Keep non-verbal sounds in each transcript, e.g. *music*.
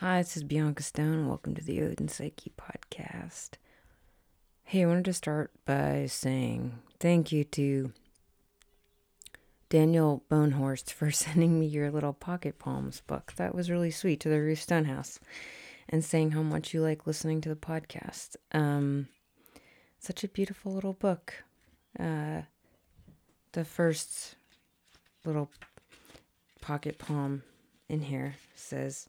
Hi, this is Bianca Stone. Welcome to the Ode & Psyche podcast. Hey, I wanted to start by saying thank you to Daniel Bonehorst for *laughs* sending me your little Pocket Palms book. That was really sweet to the Ruth Stonehouse and saying how much you like listening to the podcast. Um, such a beautiful little book. Uh, the first little pocket palm in here says,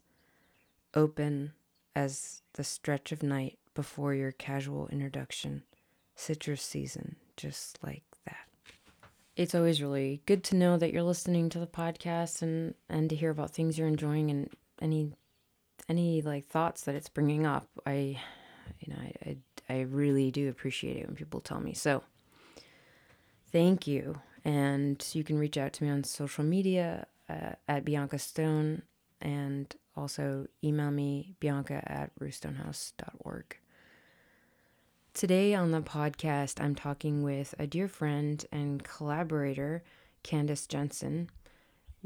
open as the stretch of night before your casual introduction. Citrus season, just like that. It's always really good to know that you're listening to the podcast and and to hear about things you're enjoying and any any like thoughts that it's bringing up. I you know, I I, I really do appreciate it when people tell me. So, thank you. And you can reach out to me on social media uh, at Bianca Stone and also, email me, bianca at ruthstonehouse.org. Today on the podcast, I'm talking with a dear friend and collaborator, Candace Jensen.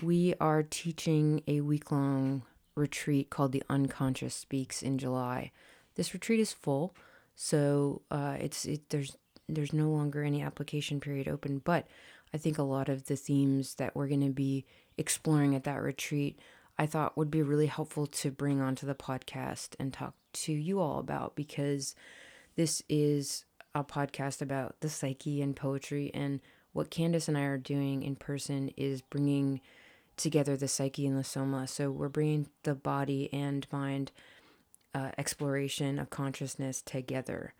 We are teaching a week long retreat called The Unconscious Speaks in July. This retreat is full, so uh, it's it, there's there's no longer any application period open, but I think a lot of the themes that we're going to be exploring at that retreat I thought would be really helpful to bring onto the podcast and talk to you all about because this is a podcast about the psyche and poetry. And what Candace and I are doing in person is bringing together the psyche and the soma. So we're bringing the body and mind uh, exploration of consciousness together.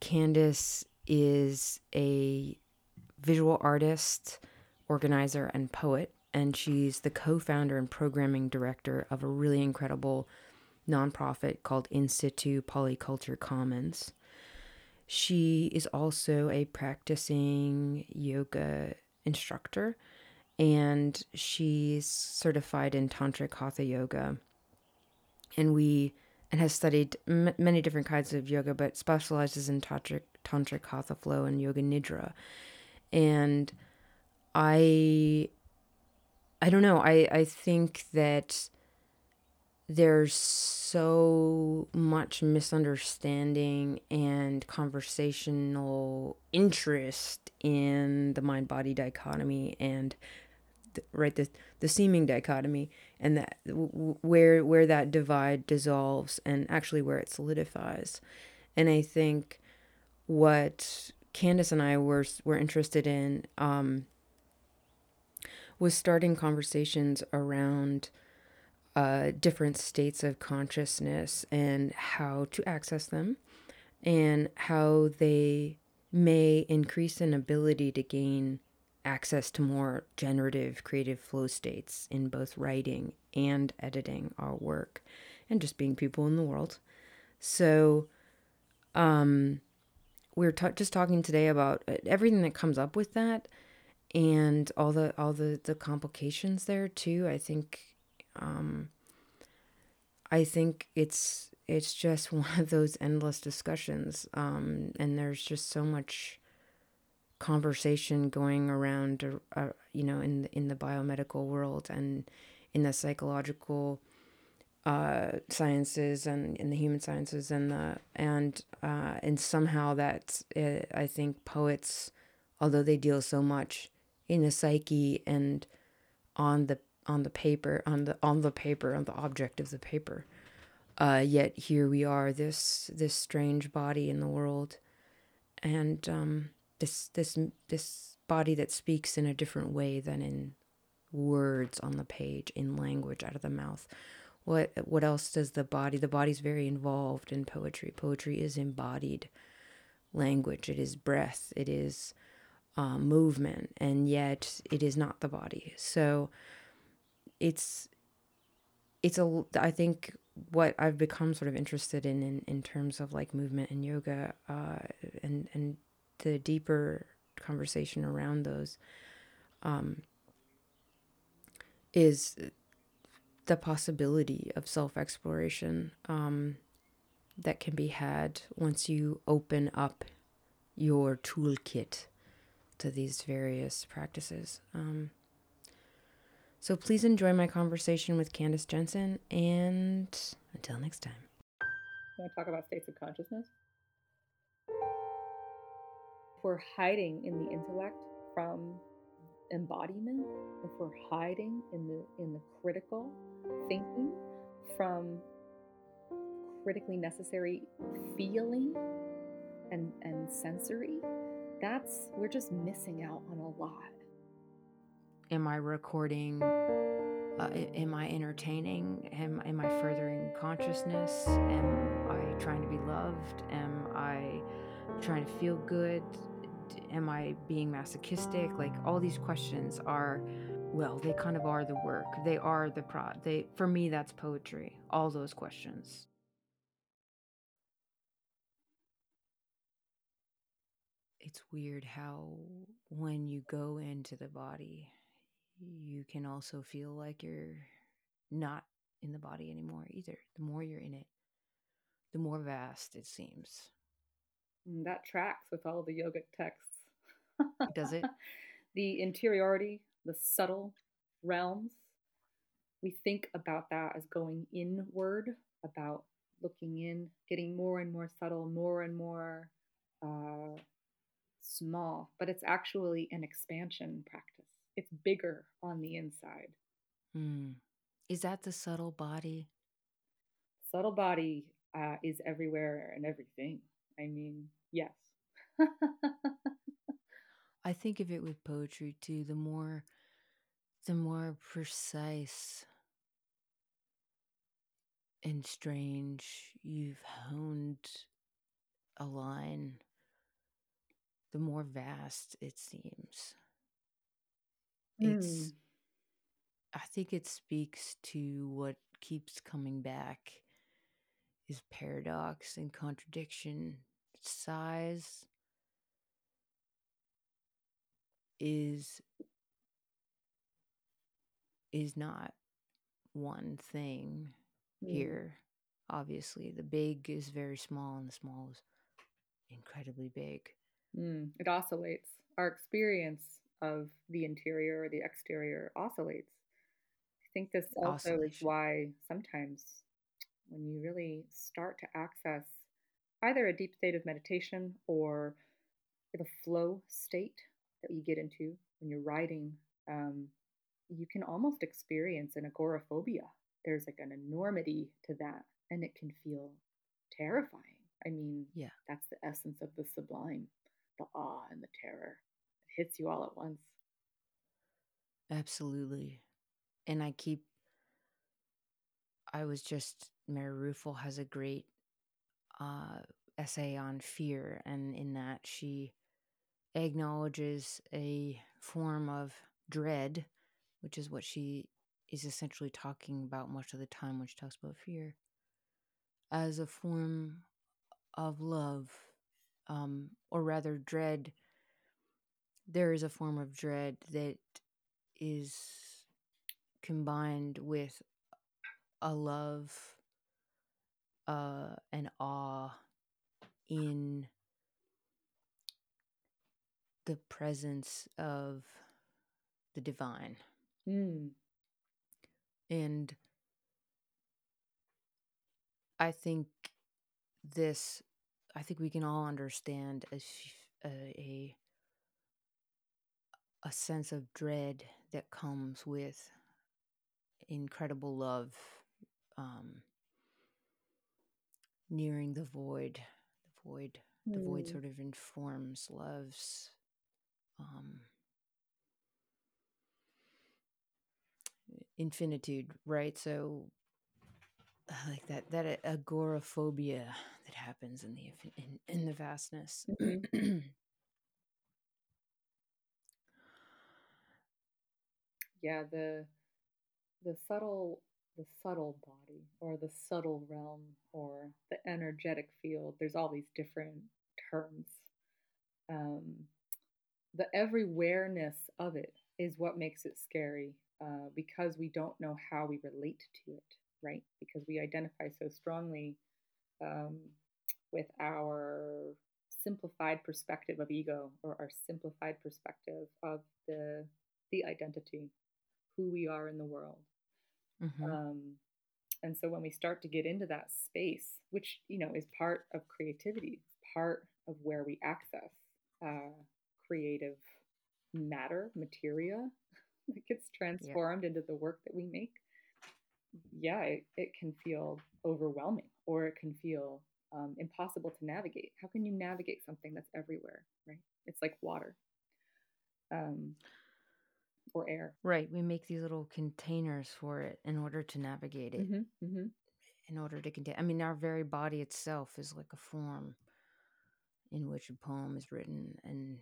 Candace is a visual artist, organizer, and poet and she's the co founder and programming director of a really incredible nonprofit called In Situ Polyculture Commons. She is also a practicing yoga instructor and she's certified in tantric hatha yoga and we and has studied m- many different kinds of yoga but specializes in tantric tantric hatha flow and yoga nidra and i I don't know. I, I think that there's so much misunderstanding and conversational interest in the mind body dichotomy and right the the seeming dichotomy and that w- where where that divide dissolves and actually where it solidifies and i think what candace and i were were interested in um, was starting conversations around uh, different states of consciousness and how to access them and how they may increase an ability to gain access to more generative creative flow states in both writing and editing our work and just being people in the world. So, um, we're t- just talking today about uh, everything that comes up with that and all the all the the complications there too i think um i think it's it's just *laughs* one of those endless discussions um and there's just so much conversation going around uh, you know in the, in the biomedical world and in the psychological uh, sciences and in the human sciences and the and uh, and somehow that uh, I think poets, although they deal so much in the psyche and on the on the paper on the on the paper on the object of the paper. Uh, yet here we are this this strange body in the world. And um, this this this body that speaks in a different way than in words on the page in language out of the mouth. What what else does the body the body's very involved in poetry. Poetry is embodied language. It is breath. It is um, movement, and yet it is not the body. So it's it's a I think what I've become sort of interested in in, in terms of like movement and yoga uh, and and the deeper conversation around those um, is the possibility of self exploration um, that can be had once you open up your toolkit to these various practices. Um, So please enjoy my conversation with Candace Jensen, and until next time. Want to talk about states of consciousness? We're hiding in the intellect from embodiment, if we're hiding in the in the critical thinking from critically necessary feeling and and sensory, that's we're just missing out on a lot am I recording? Uh, am I entertaining? Am, am I furthering consciousness? Am I trying to be loved? Am I trying to feel good? Am I being masochistic? Like all these questions are, well, they kind of are the work. They are the pro. They for me, that's poetry. All those questions. It's weird how when you go into the body you can also feel like you're not in the body anymore either. The more you're in it, the more vast it seems. Mm, that tracks with all the yogic texts. *laughs* Does it? *laughs* the interiority, the subtle realms. We think about that as going inward, about looking in, getting more and more subtle, more and more uh, small, but it's actually an expansion practice it's bigger on the inside. Mm. Is that the subtle body? Subtle body uh, is everywhere and everything. I mean, yes. *laughs* I think of it with poetry too. The more, the more precise and strange you've honed a line, the more vast it seems. It's mm. I think it speaks to what keeps coming back is paradox and contradiction. Size is is not one thing mm. here. Obviously, the big is very small and the small is incredibly big. Mm. It oscillates. Our experience of the interior or the exterior oscillates. I think this also is why sometimes when you really start to access either a deep state of meditation or the flow state that you get into when you're writing, um, you can almost experience an agoraphobia. There's like an enormity to that, and it can feel terrifying. I mean, yeah, that's the essence of the sublime the awe and the terror It hits you all at once. Absolutely. And I keep, I was just, Mary Ruefle has a great uh, essay on fear, and in that she acknowledges a form of dread, which is what she is essentially talking about much of the time when she talks about fear, as a form of love, um, or rather, dread there is a form of dread that is combined with a love, uh, an awe in the presence of the divine. Mm. And I think this, I think we can all understand a, a a sense of dread that comes with incredible love um, nearing the void the void mm. the void hmm. sort of informs love's um, infinitude right so like that that agoraphobia that happens in the in, in the vastness. Mm-hmm. *clears throat* yeah the the subtle the subtle body or the subtle realm or the energetic field there's all these different terms. Um, the everywhereness of it is what makes it scary uh, because we don't know how we relate to it right because we identify so strongly um, with our simplified perspective of ego or our simplified perspective of the the identity who we are in the world. Mm-hmm. Um, and so when we start to get into that space, which you know is part of creativity, part of where we access uh, creative matter, materia *laughs* that gets transformed yeah. into the work that we make, yeah, it, it can feel overwhelming or it can feel um, impossible to navigate. How can you navigate something that's everywhere, right? It's like water um, or air. Right. We make these little containers for it in order to navigate it. Mm-hmm, mm-hmm. In order to contain, I mean, our very body itself is like a form in which a poem is written, and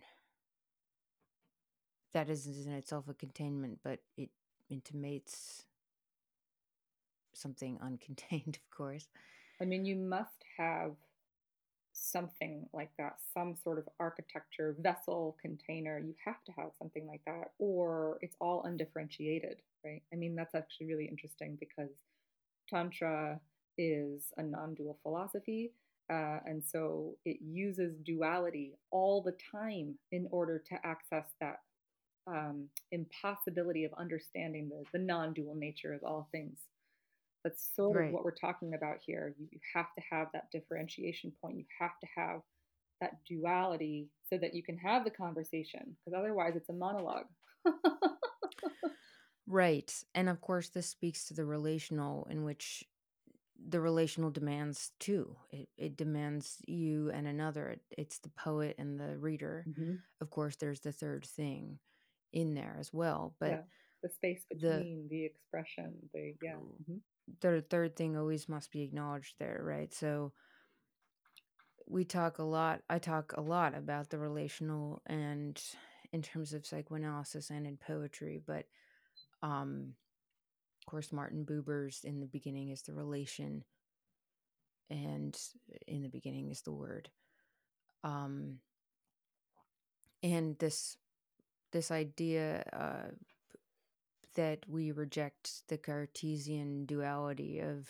that is in itself a containment, but it intimates something uncontained, *laughs* of course. I mean, you must have something like that, some sort of architecture, vessel, container. You have to have something like that, or it's all undifferentiated, right? I mean, that's actually really interesting because Tantra is a non dual philosophy. Uh, and so it uses duality all the time in order to access that um, impossibility of understanding the, the non dual nature of all things. That's sort right. of what we're talking about here. You, you have to have that differentiation point. You have to have that duality so that you can have the conversation because otherwise it's a monologue. *laughs* right. And of course, this speaks to the relational in which the relational demands too. It, it demands you and another. It's the poet and the reader. Mm-hmm. Of course, there's the third thing in there as well. But yeah, the space between the, the expression, the yeah. Mm-hmm the third thing always must be acknowledged there, right? So we talk a lot, I talk a lot about the relational and in terms of psychoanalysis and in poetry, but um of course Martin Buber's in the beginning is the relation and in the beginning is the word. Um and this this idea uh that we reject the Cartesian duality of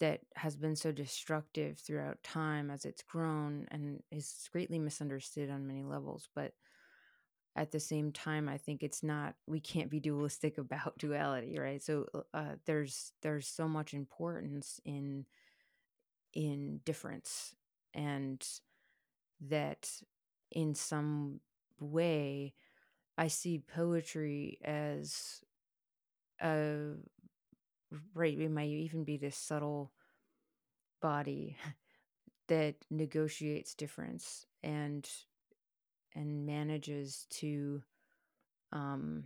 that has been so destructive throughout time as it's grown and is greatly misunderstood on many levels. But at the same time, I think it's not we can't be dualistic *laughs* about duality, right? So uh, there's there's so much importance in in difference and that in some way I see poetry as a right. It might even be this subtle body that negotiates difference and and manages to um,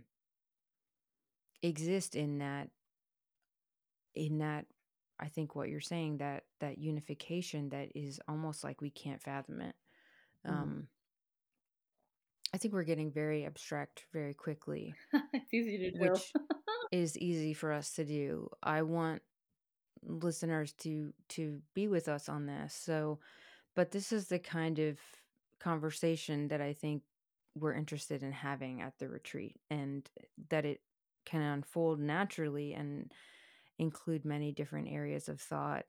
exist in that in that I think what you're saying that that unification that is almost like we can't fathom it. Mm. Um, I think we're getting very abstract very quickly. *laughs* it's easy to do. Which *laughs* is easy for us to do. I want listeners to to be with us on this. So, but this is the kind of conversation that I think we're interested in having at the retreat and that it can unfold naturally and include many different areas of thought.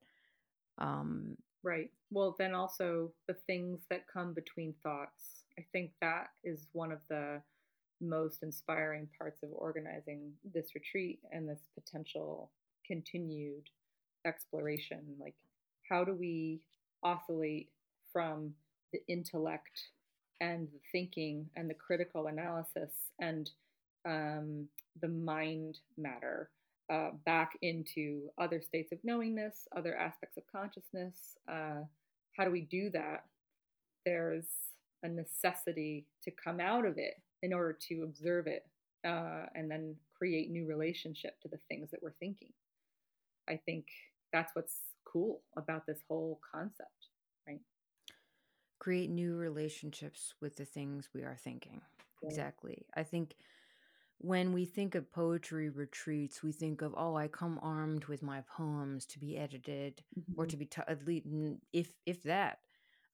Um, right. Well, then also the things that come between thoughts I think that is one of the most inspiring parts of organizing this retreat and this potential continued exploration. Like, how do we oscillate from the intellect and the thinking and the critical analysis and um, the mind matter uh, back into other states of knowingness, other aspects of consciousness? Uh, how do we do that? There's a necessity to come out of it in order to observe it uh, and then create new relationship to the things that we're thinking. I think that's what's cool about this whole concept, right? Create new relationships with the things we are thinking. Yeah. Exactly. I think when we think of poetry retreats, we think of, oh, I come armed with my poems to be edited mm-hmm. or to be, t- at least, if, if that.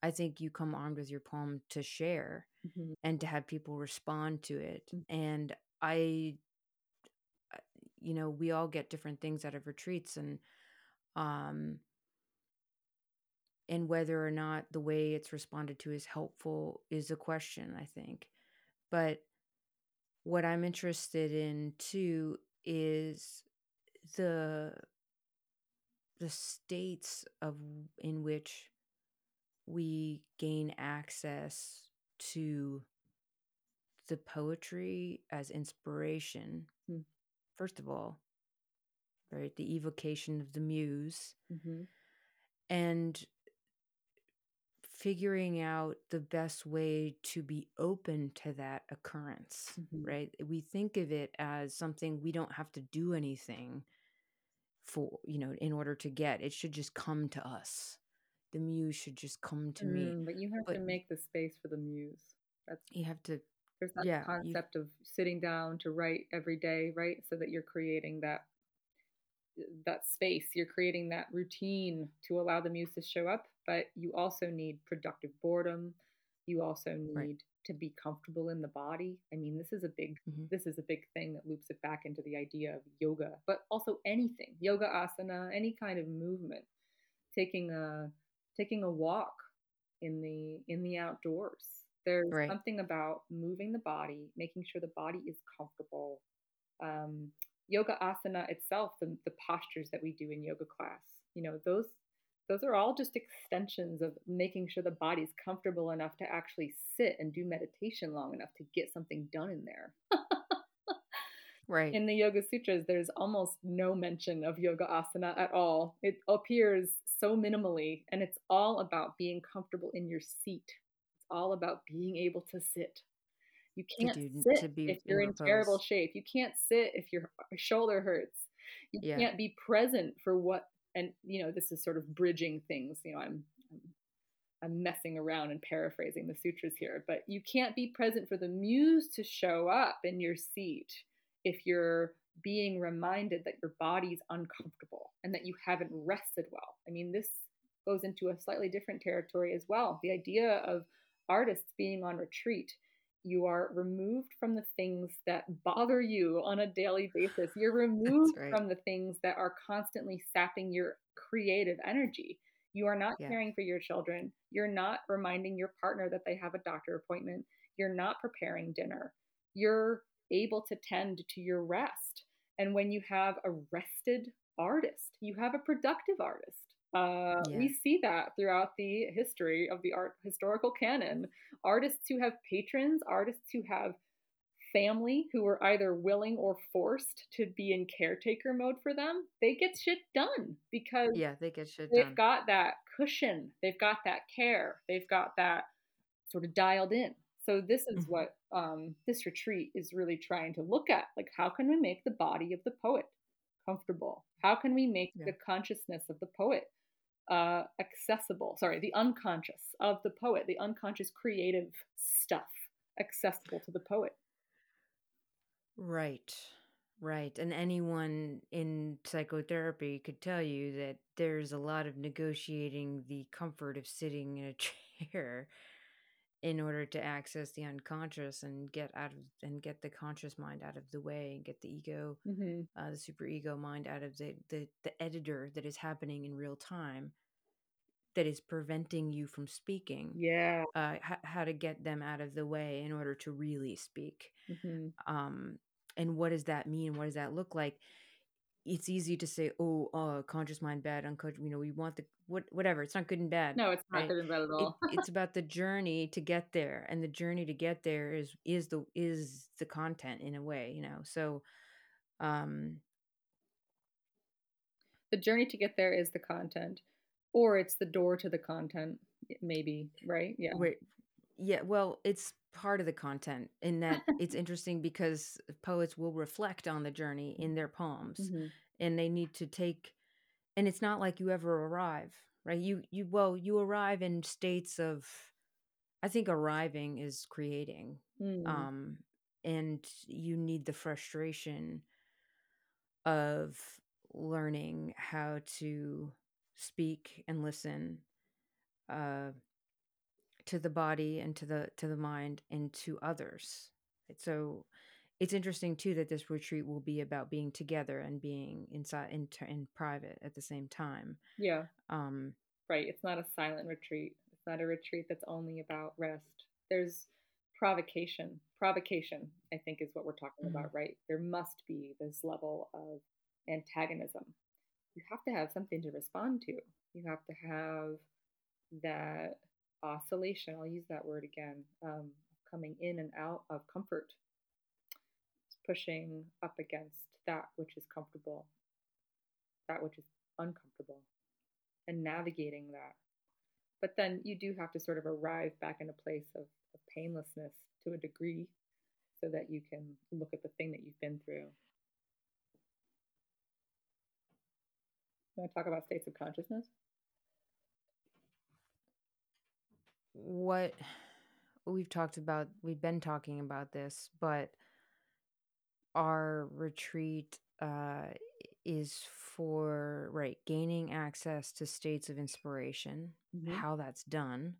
I think you come armed with your poem to share mm-hmm. and to have people respond to it. Mm-hmm. And I, you know, we all get different things out of retreats and, um, and whether or not the way it's responded to is helpful is a question, I think. But what I'm interested in too is the the states of in which we gain access to the poetry as inspiration. Hmm. First of all, right, the evocation of the muse, Mm-hmm. and figuring out the best way to be open to that occurrence, Mm-hmm. right? We think of it as something we don't have to do anything for, you know, in order to get. It should just come to us. The muse should just come to me. Mm, but you have to make the space for the muse. That's you have to there's that yeah, you concept of sitting down to write every day, right? So that you're creating that that space, you're creating that routine to allow the muse to show up, but you also need productive boredom. You also need Right. to be comfortable in the body. I mean, this is a big Mhm. this is a big thing that loops it back into the idea of yoga, but also anything, yoga asana, any kind of movement, taking a taking a walk in the in the outdoors. There's Right. something about moving the body, making sure the body is comfortable. Um, yoga asana itself, the, the postures that we do in yoga class, you know, those those are all just extensions of making sure the body's comfortable enough to actually sit and do meditation long enough to get something done in there. Right. In the Yoga Sutras, there's almost no mention of yoga asana at all. It appears so minimally, and it's all about being comfortable in your seat. It's all about being able to sit. You can't sit to be if you're in in terrible shape. You can't sit if your shoulder hurts. You Yeah. can't be present for what, and you know, this is sort of bridging things. You know, I'm, I'm I'm messing around and paraphrasing the sutras here, but you can't be present for the muse to show up in your seat if you're being reminded that your body's uncomfortable and that you haven't rested well. I mean, this goes into a slightly different territory as well. The idea of artists being on retreat. You are removed from the things that bother you on a daily basis. You're *laughs* removed right. from the things that are constantly sapping your creative energy. You are not Yeah. caring for your children. You're not reminding your partner that they have a doctor appointment. You're not preparing dinner. You're able to tend to your rest. And when you have a rested artist, you have a productive artist. Uh, Yeah. we see that throughout the history of the art historical canon. Artists who have patrons, artists who have family who are either willing or forced to be in caretaker mode for them, they get shit done because Yeah, they get shit they've done. got that cushion, they've got that care, they've got that sort of dialed in. So this is Mhm. what um, this retreat is really trying to look at. Like, how can we make the body of the poet comfortable? How can we make Yeah. the consciousness of the poet uh, accessible? Sorry, the unconscious of the poet, the unconscious creative stuff accessible to the poet. Right. Right. And anyone in psychotherapy could tell you that there's a lot of negotiating the comfort of sitting in a *laughs* chair in order to access the unconscious and get out of and get the conscious mind out of the way and get the ego hmm uh, the super ego mind out of the, the the editor that is happening in real time that is preventing you from speaking Yeah. uh, h- how to get them out of the way in order to really speak. Hmm um and what does that mean? What does that look like it's easy to say oh uh conscious mind bad unconscious you know we want the what whatever it's not good and bad No, it's not right good and bad at it, all. *laughs* it's about the journey to get there and the journey to get there is is the is the content in a way you know so um the journey to get there is the content, or it's the door to the content, maybe, right? Yeah. where yeah well it's part of the content in that *laughs* it's interesting because poets will reflect on the journey in their poems Mhm. and they need to take and it's not like you ever arrive right you you well you arrive in states of i think arriving is creating Mm. um and you need the frustration of learning how to speak and listen uh to the body and to the to the mind and to others so it's interesting too that this retreat will be about being together and being inside in, in private at the same time Yeah. um Right. It's not a silent retreat. It's not a retreat that's only about rest. There's provocation provocation i think is what we're talking mm-hmm. about right there must be this level of antagonism you have to have something to respond to you have to have that oscillation i'll use that word again um, coming in and out of comfort it's pushing up against that which is comfortable that which is uncomfortable and navigating that but then you do have to sort of arrive back in a place of, of painlessness to a degree so that you can look at the thing that you've been through. Want to talk about states of consciousness? What we've talked about, we've been talking about this, but our retreat uh, is for right gaining access to states of inspiration mm-hmm. how that's done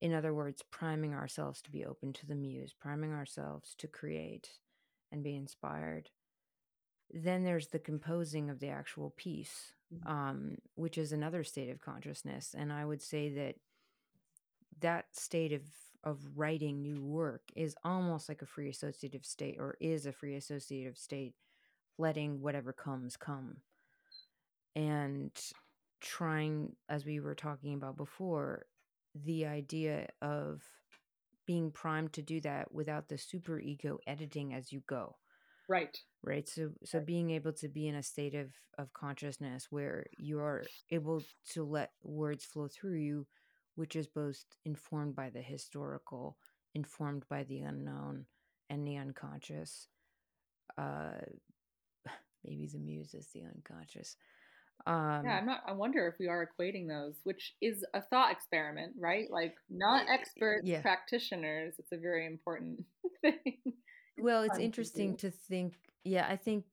in other words priming ourselves to be open to the muse priming ourselves to create and be inspired then there's the composing of the actual piece mm-hmm. um, which is another state of consciousness and i would say that that state of of writing new work is almost like a free associative state or is a free associative state letting whatever comes come. And trying as we were talking about before the idea of being primed to do that without the super ego editing as you go. Right. Right? So so being able to be in a state of of consciousness where you are able to let words flow through you which is both informed by the historical informed by the unknown and the unconscious uh *laughs* maybe the muse is the unconscious um yeah i'm not i wonder if we are equating those which is a thought experiment right? Like not expert yeah. practitioners it's a very important *laughs* thing. Well it's interesting to, to think yeah i think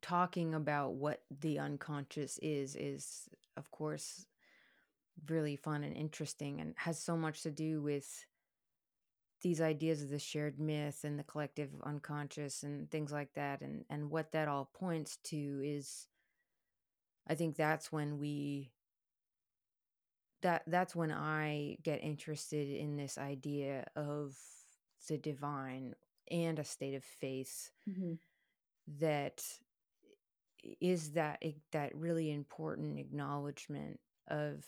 talking about what the unconscious is is of course really fun and interesting and has so much to do with these ideas of the shared myth and the collective unconscious and things like that and and what that all points to is i think that's when we that that's when i get interested in this idea of the divine and a state of faith mm-hmm. that is that that really important acknowledgement of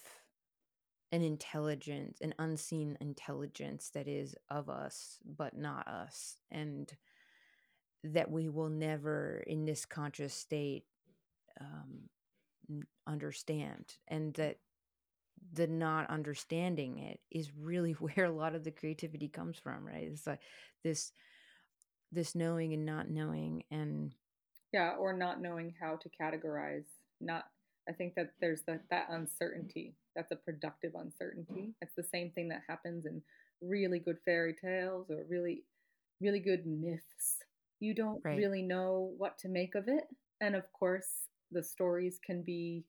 an intelligence, an unseen intelligence that is of us, but not us. And that we will never, in this conscious state, um, understand. And that the not understanding it is really *laughs* where a lot of the creativity comes from, right? It's like this this knowing and not knowing and yeah or not knowing how to categorize not i think that there's that that uncertainty that's a productive uncertainty. It's the same thing that happens in really good fairy tales or really, really good myths. You don't right. really know what to make of it. And of course, the stories can be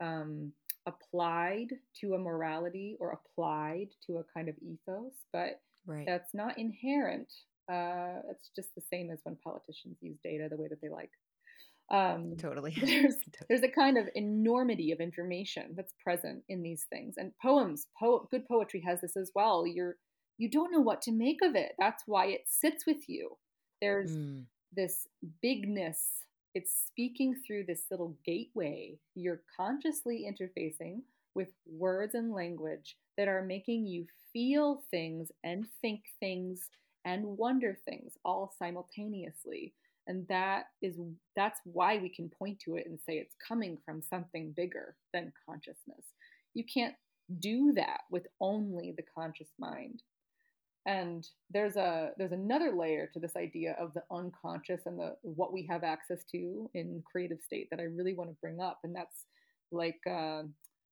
um, applied to a morality or applied to a kind of ethos, but right. that's not inherent. Uh, it's just the same as when politicians use data the way that they like. Um, totally. *laughs* *laughs* There's there's a kind of enormity of information that's present in these things, and poems, po- good poetry has this as well. You're you don't know what to make of it. That's why it sits with you. There's mm. this bigness. It's speaking through this little gateway. You're consciously interfacing with words and language that are making you feel things and think things and wonder things all simultaneously and that is that's why we can point to it and say it's coming from something bigger than consciousness. You can't do that with only the conscious mind. And there's a there's another layer to this idea of the unconscious and the what we have access to in creative state that i really want to bring up and that's like uh,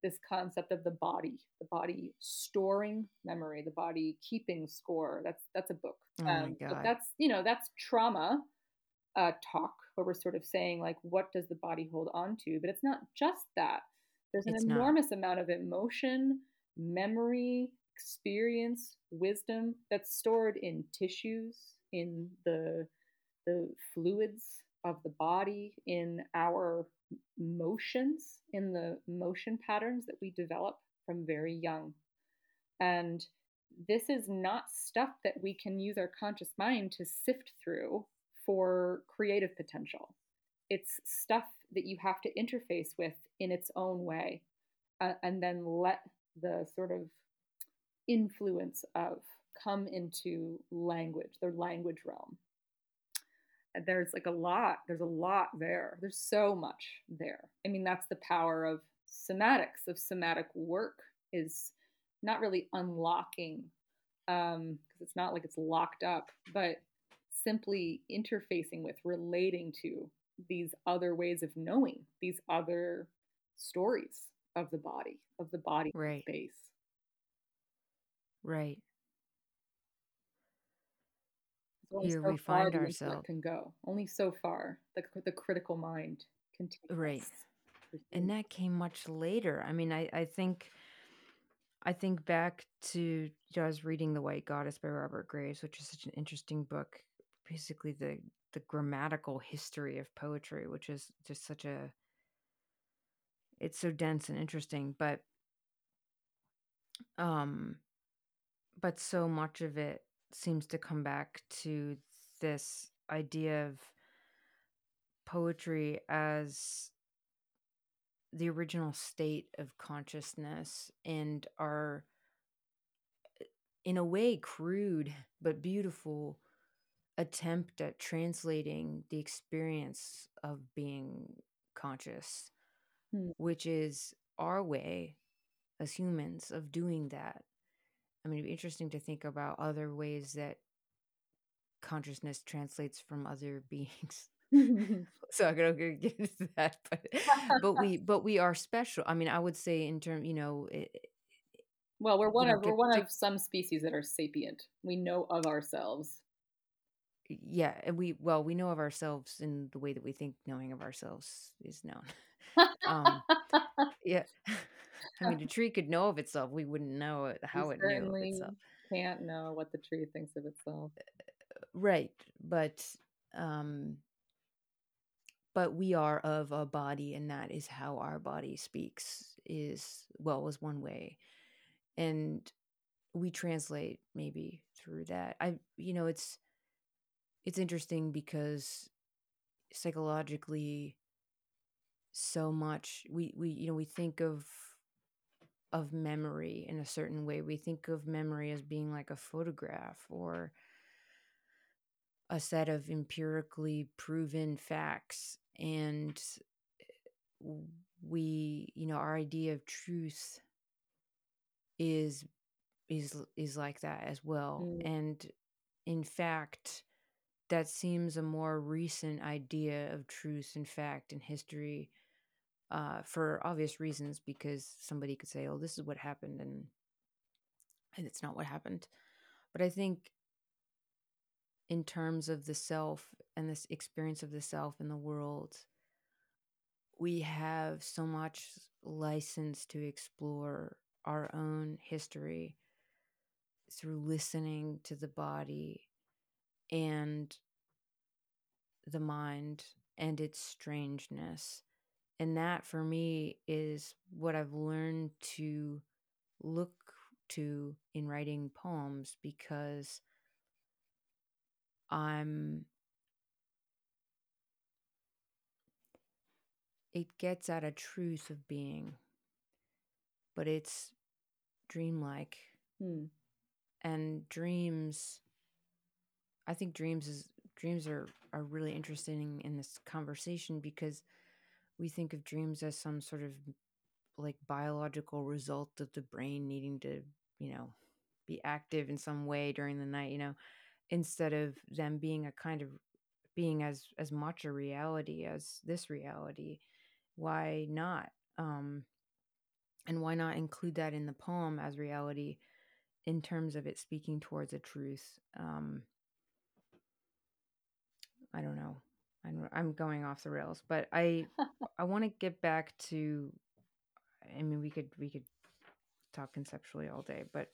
this concept of the body the body storing memory the body keeping score. That's that's a book. Oh um, but that's you know that's trauma uh, talk where we're sort of saying like what does the body hold on to? But it's not just that. There's an it's enormous not. amount of emotion memory experience wisdom that's stored in tissues in the the fluids of the body in our motions in the motion patterns that we develop from very young. And this is not stuff that we can use our conscious mind to sift through for creative potential. It's stuff that you have to interface with in its own way uh, and then let the sort of influence of come into language, the language realm. And There's like a lot, there's a lot there. There's so much there. I mean, that's the power of somatics, of somatic work, is not really unlocking, because um, it's not like it's locked up, but simply interfacing with, relating to these other ways of knowing, these other stories of the body, of the body right. space. Right. Here so we find ourselves can go only so far. The the critical mind can take right, and that came much later. I mean, I I think I think back to I was reading The White Goddess by Robert Graves, which is such an interesting book. Basically, the the grammatical history of poetry, which is just such a it's so dense and interesting, but um but so much of it seems to come back to this idea of poetry as the original state of consciousness and our in a way crude but beautiful attempt at translating the experience of being conscious hmm. which is our way as humans of doing that I mean, it'd be interesting to think about other ways that consciousness translates from other *laughs* beings. *laughs* so I'm gonna get into that, but but *laughs* we but we are special. I mean, I would say in term, you know. It, well, we're one of know, we're one to, of some species that are sapient. We know of ourselves. Yeah, and we well we know of ourselves in the way that we think knowing of ourselves is known. *laughs* um, *laughs* yeah. *laughs* I mean, a tree could know of itself. We wouldn't know how it knew of itself. Can't know what the tree thinks of itself. Right, but um, but we are of a body, and that is how our body speaks. Is well, was one way, and we translate maybe through that. I, you know, it's it's interesting because psychologically so much we we you know we think of of memory in a certain way. We think of memory as being like a photograph or a set of empirically proven facts. And we, you know, our idea of truth is is is like that as well. Mm. And in fact, that seems a more recent idea of truth and fact in history uh, for obvious reasons, because somebody could say, "Oh, this is what happened," and and it's not what happened. But I think, in terms of the self and this experience of the self in the world, we have so much license to explore our own history through listening to the body and the mind and its strangeness and that for me is what I've learned to look to in writing poems because I'm it gets at a truth of being but it's dreamlike hmm. and dreams i think dreams is dreams are are really interesting in this conversation because we think of dreams as some sort of like biological result of the brain needing to, you know, be active in some way during the night, you know, instead of them being a kind of being as as much a reality as this reality. Why not? Um and why not include that in the poem as reality in terms of it speaking towards a truth? Um I don't know. I'm, I'm going off the rails, but I *laughs* I want to get back to. I mean, we could we could talk conceptually all day, but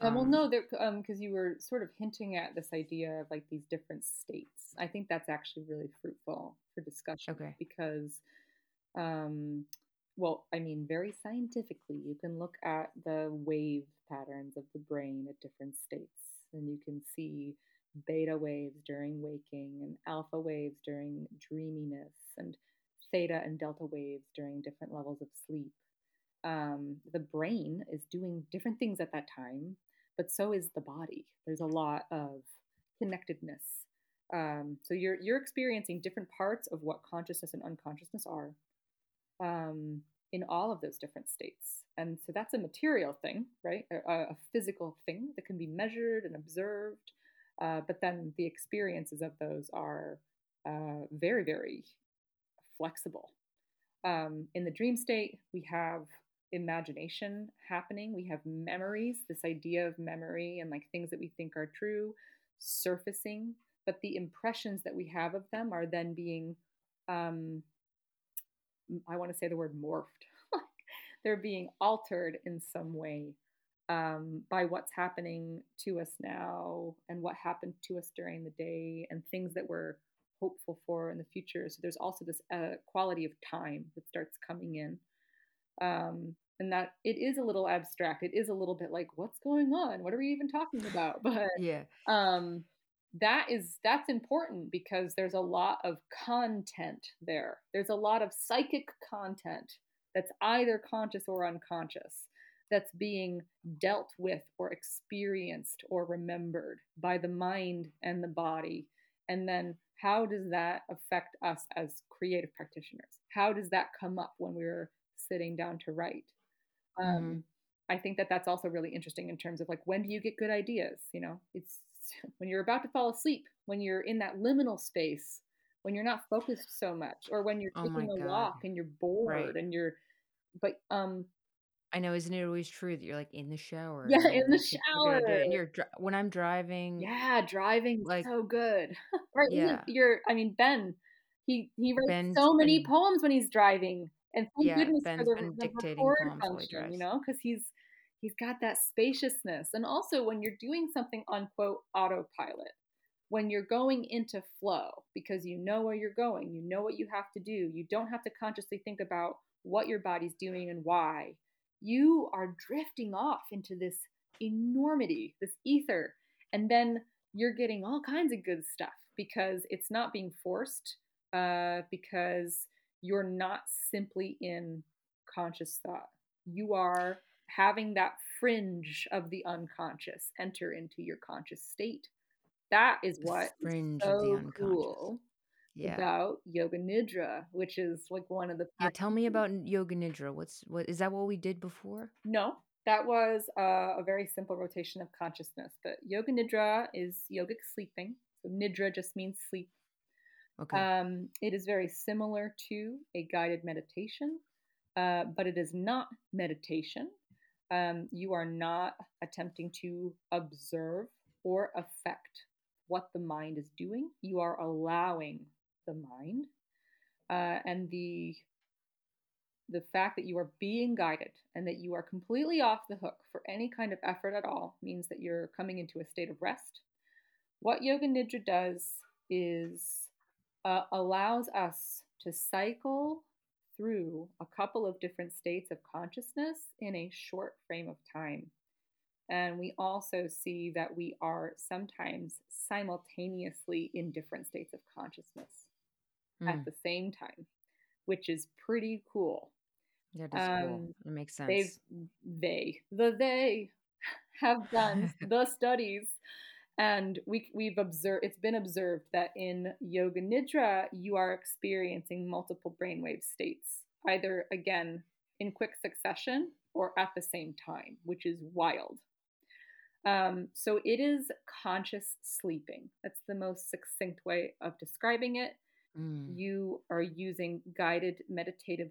um, well, no, there um because you were sort of hinting at this idea of like these different states. I think that's actually really fruitful for discussion. Okay, because um well, I mean, very scientifically, you can look at the wave patterns of the brain at different states, and you can see beta waves during waking and alpha waves during dreaminess and theta and delta waves during different levels of sleep. Um, the brain is doing different things at that time, but so is the body. There's a lot of connectedness. Um, so you're you're experiencing different parts of what consciousness and unconsciousness are um, in all of those different states. And so that's a material thing, right? A, a physical thing that can be measured and observed. Uh, but then the experiences of those are uh, very, very flexible. Um, in the dream state, we have imagination happening. We have memories, this idea of memory and like things that we think are true surfacing, but the impressions that we have of them are then being, um, I want to say the word morphed. *laughs* They're being altered in some way um, by what's happening to us now and what happened to us during the day and things that we're hopeful for in the future. So there's also this uh, quality of time that starts coming in. Um, and that it is a little abstract. It is a little bit like, what's going on? What are we even talking about? *laughs* But yeah, um, that is that's important because there's a lot of content there. There's a lot of psychic content that's either conscious or unconscious that's being dealt with or experienced or remembered by the mind and the body. And then how does that affect us as creative practitioners? How does that come up when we're sitting down to write? Um, mm-hmm. I think that that's also really interesting in terms of like when do you get good ideas? You know, it's *laughs* when you're about to fall asleep, when you're in that liminal space, when you're not focused so much, or when you're oh taking oh a God. walk and you're bored right. and you're, but um, I know, isn't it always true that you're like in the shower? Yeah, in the shower. And you're when I'm driving. Yeah, driving like so good. *laughs* right. Yeah. You're. I mean, Ben. He he writes Ben's so many been, poems when he's driving, and thank yeah, goodness Ben's for the, the record function. You know, because he's he's got that spaciousness, and also when you're doing something on quote autopilot, when you're going into flow because you know where you're going, you know what you have to do. You don't have to consciously think about what your body's doing and why you are drifting off into this enormity, this ether, and then you're getting all kinds of good stuff because it's not being forced, uh, because you're not simply in conscious thought. You are having that fringe of the unconscious enter into your conscious state. That is what fringe so of the unconscious. cool yeah. about yoga nidra, which is like one of the. Yeah, tell me about yoga nidra. What's what is that? What we did before? No, that was uh, a very simple rotation of consciousness. But yoga nidra is yogic sleeping. So nidra just means sleep. Okay. Um, it is very similar to a guided meditation, uh, but it is not meditation. Um, you are not attempting to observe or affect what the mind is doing. You are allowing the mind uh, and the the fact that you are being guided and that you are completely off the hook for any kind of effort at all means that you're coming into a state of rest. What Yoga Nidra does is uh, allows us to cycle through a couple of different states of consciousness in a short frame of time. And we also see that we are sometimes simultaneously in different states of consciousness mm. at the same time, which is pretty cool. Yeah, that's um, cool. It makes sense. They've, they, the they, *laughs* have done *laughs* the studies, and we we've observed. It's been observed that in yoga nidra, you are experiencing multiple brainwave states, either again in quick succession or at the same time, which is wild. Um, so it is conscious sleeping. That's the most succinct way of describing it. Mm. You are using guided meditative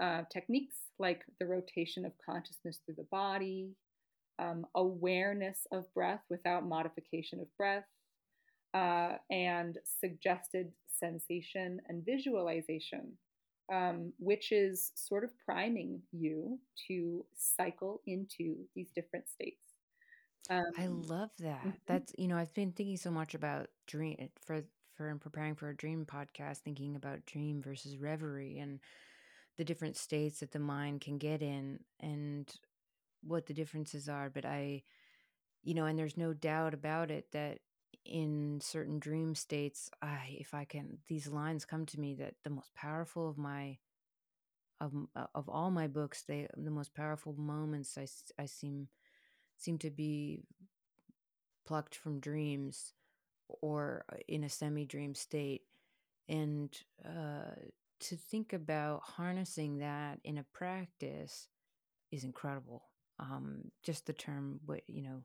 uh, techniques like the rotation of consciousness through the body, um, awareness of breath without modification of breath, uh, and suggested sensation and visualization, um, which is sort of priming you to cycle into these different states. Um, I love that. Mm-hmm. That's you know I've been thinking so much about dream for for preparing for a dream podcast, thinking about dream versus reverie and the different states that the mind can get in and what the differences are. But I, you know, and there's no doubt about it that in certain dream states, I, if I can, these lines come to me that the most powerful of my of uh, of all my books, they the most powerful moments I, I seem seem to be plucked from dreams or uh, in a semi dream state, and uh, to think about harnessing that in a practice is incredible. Um, just the term, what you know,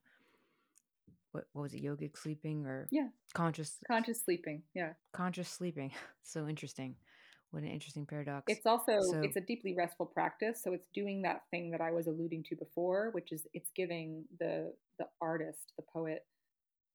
what, what was it, yogic sleeping or yeah, conscious conscious sleeping, yeah, conscious sleeping. *laughs* so interesting. What an interesting paradox. It's also so, it's a deeply restful practice. So it's doing that thing that I was alluding to before, which is it's giving the the artist, the poet,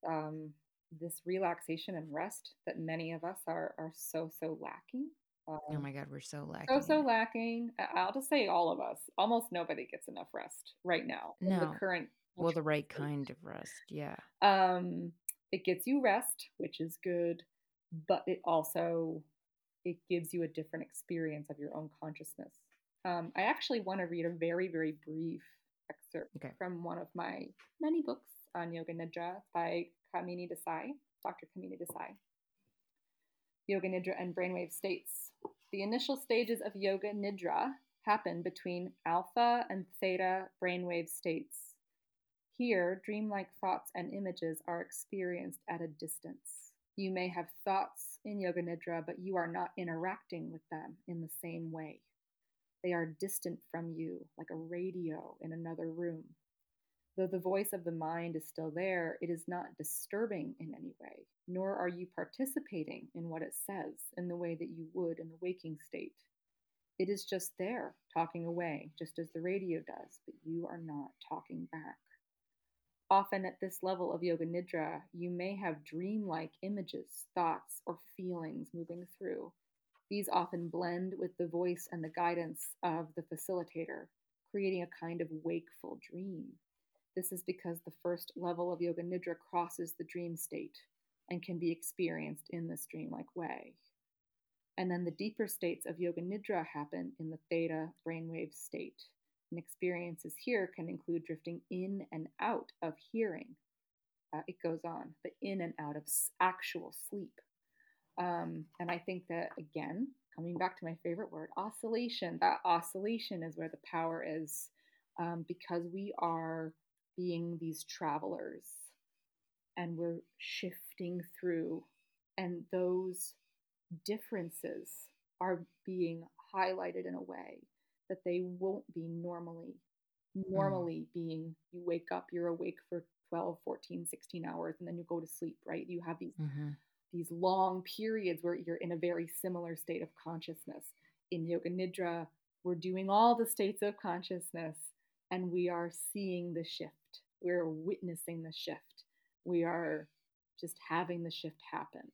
um, this relaxation and rest that many of us are are so so lacking. Um, oh my God, we're so lacking. So so lacking. I'll just say all of us. Almost nobody gets enough rest right now. No. the current. Well, the right kind of rest. Yeah. Um, it gets you rest, which is good, but it also it gives you a different experience of your own consciousness. Um, I actually want to read a very very brief excerpt okay. from one of my many books on yoga nidra by Kamini Desai, Dr. Kamini Desai. Yoga Nidra and brainwave states. The initial stages of Yoga Nidra happen between alpha and theta brainwave states. Here, dreamlike thoughts and images are experienced at a distance. You may have thoughts in Yoga Nidra, but you are not interacting with them in the same way. They are distant from you, like a radio in another room. Though the voice of the mind is still there, it is not disturbing in any way, nor are you participating in what it says in the way that you would in the waking state. It is just there, talking away, just as the radio does, but you are not talking back. Often at this level of Yoga Nidra, you may have dreamlike images, thoughts, or feelings moving through. These often blend with the voice and the guidance of the facilitator, creating a kind of wakeful dream. This is because the first level of Yoga Nidra crosses the dream state and can be experienced in this dreamlike way. And then the deeper states of Yoga Nidra happen in the theta brainwave state. And experiences here can include drifting in and out of hearing. Uh, it goes on, but in and out of actual sleep. Um, and I think that, again, coming back to my favorite word, oscillation, that oscillation is where the power is um, because we are being these travelers and we're shifting through, and those differences are being highlighted in a way that they won't be normally. Normally, mm. being you wake up, you're awake for 12, 14, 16 hours, and then you go to sleep, right? You have these. Mm-hmm these long periods where you're in a very similar state of consciousness. In Yoga Nidra, we're doing all the states of consciousness and we are seeing the shift. We're witnessing the shift. We are just having the shift happen.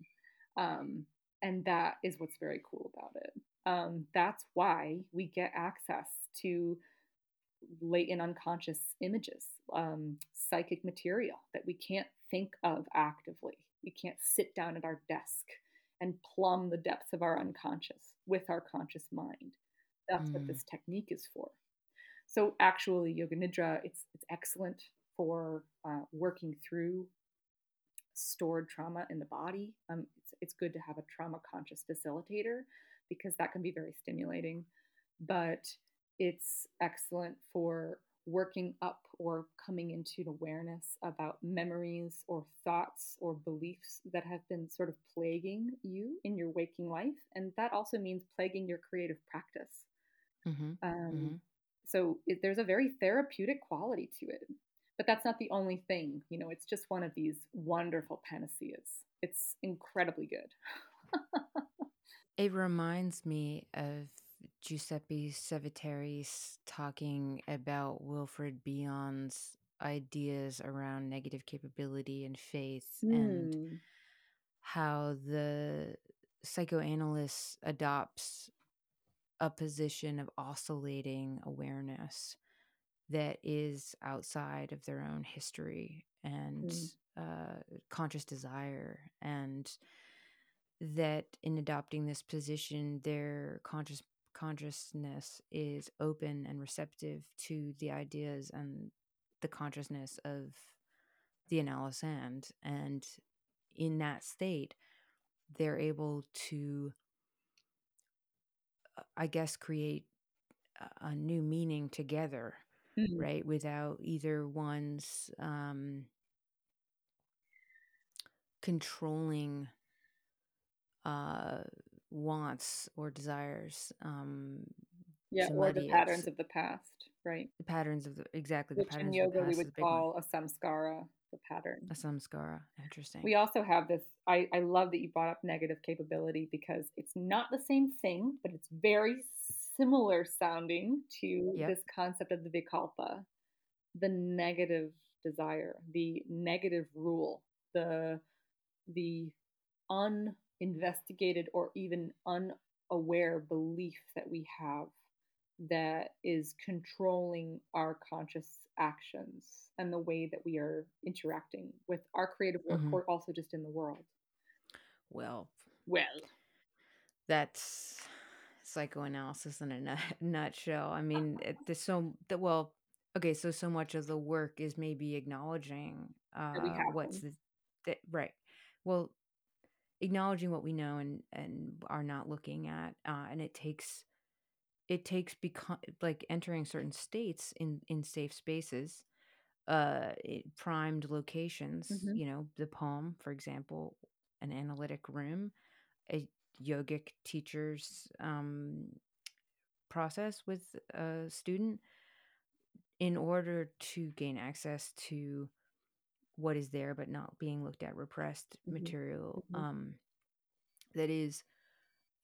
Um, and that is what's very cool about it. Um, that's why we get access to latent unconscious images, um, psychic material that we can't think of actively. We can't sit down at our desk and plumb the depths of our unconscious with our conscious mind. That's mm. what this technique is for. So actually, yoga nidra it's it's excellent for uh, working through stored trauma in the body. Um, it's, it's good to have a trauma conscious facilitator because that can be very stimulating. But it's excellent for working up or coming into an awareness about memories or thoughts or beliefs that have been sort of plaguing you in your waking life. And that also means plaguing your creative practice. Mm-hmm. Um, mm-hmm. So it, there's a very therapeutic quality to it. But that's not the only thing. You know, it's just one of these wonderful panaceas. It's incredibly good. *laughs* it reminds me of Giuseppe Civitarese's talking about Wilfred Bion's ideas around negative capability and faith mm. and hmm. how the psychoanalyst adopts a position of oscillating awareness that is outside of their own history and mm. uh, conscious desire and that in adopting this position their conscious consciousness is open and receptive to the ideas and the consciousness of the analysand and in that state they're able to uh, i guess create a new meaning together mm-hmm. right without either one's um controlling uh wants or desires um yeah or the patterns of the past right the patterns of the exactly Which the patterns in yoga we would call one. a samskara the pattern a samskara interesting we also have this I, I love that you brought up negative capability because it's not the same thing but it's very similar sounding to yep. this concept of the vikalpa the negative desire the negative rule the the uninvestigated or even unaware belief that we have that is controlling our conscious actions and the way that we are interacting with our creative work mm-hmm. or also just in the world. Well, well, that's psychoanalysis in a *laughs* nutshell. I mean, it, there's so that well, okay, so so much of the work is maybe acknowledging uh, what's the, the, right. Well, acknowledging what we know and and are not looking at, uh, and it takes it takes become like entering certain states in in safe spaces uh primed locations mm-hmm. you know the palm for example an analytic room a yogic teacher's um process with a student in order to gain access to what is there but not being looked at repressed mm-hmm. material mm-hmm. um that is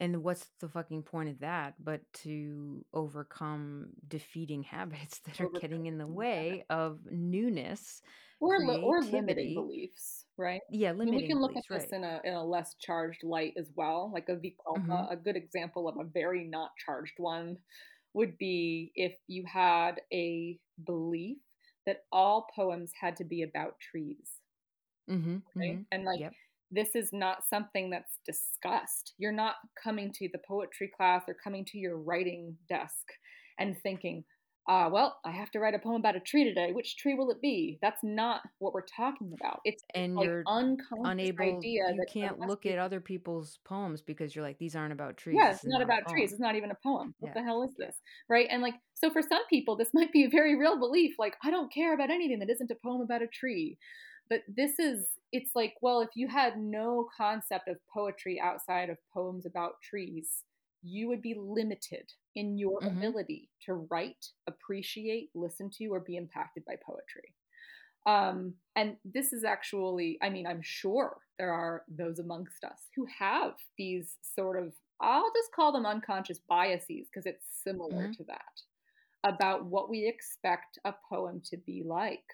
and what's the fucking point of that but to overcome defeating *laughs* habits that are getting in the way of newness or, li- or limiting beliefs right yeah limiting I mean, we can look beliefs, at this right. in a in a less charged light as well like a vikalpa mm-hmm. a good example of a very not charged one would be if you had a belief that all poems had to be about trees mm-hmm, right? mm-hmm. and like yep this is not something that's discussed. You're not coming to the poetry class or coming to your writing desk and thinking, uh, well, I have to write a poem about a tree today. Which tree will it be? That's not what we're talking about. It's and like you're unable. you can't look at other people's poems because you're like, these aren't about trees. Yeah, it's not, not about trees. It's not even a poem. What yeah. the hell is this? Right? And like, so for some people, this *laughs* might be a very real belief. Like, I don't care about anything that isn't a poem about a tree. But this is it's like, well, if you had no concept of poetry outside of poems about trees, you would be limited in your mm-hmm. ability to write, appreciate, listen to, or be impacted by poetry. Um, and this is actually, I mean, I'm sure there are those amongst us who have these sort of, I'll just call them unconscious biases because it's similar mm-hmm. to that about what we expect a poem to be like.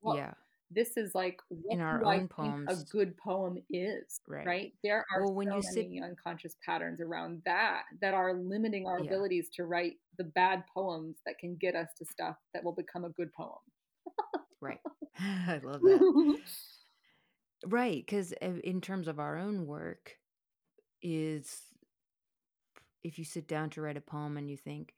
Well, yeah this is like in our own poems a good poem is right, right? there are well, when so you many sit... unconscious patterns around that that are limiting our yeah. abilities to write the bad poems that can get us to stuff that will become a good poem. Right. *laughs* *laughs* I love that. *laughs* Right because in terms of our own work is if you sit down to write a poem and you think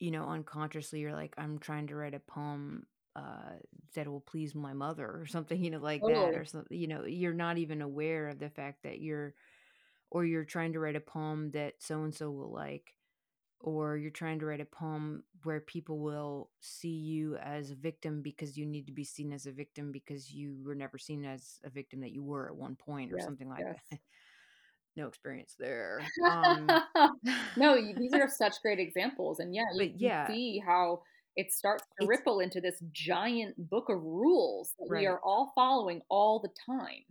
you know unconsciously you're like i'm trying to write a poem uh, that will please my mother or something, you know, like that, oh. or something. You know, you're not even aware of the fact that you're, or you're trying to write a poem that so and so will like, or you're trying to write a poem where people will see you as a victim because you need to be seen as a victim because you were never seen as a victim that you were at one point or yes, something like yes. that. *laughs* no experience there. *laughs* Um, no, these are *laughs* such great examples, and yeah, you, yeah. see how it starts to it's, ripple into this giant book of rules that right. we are all following all the time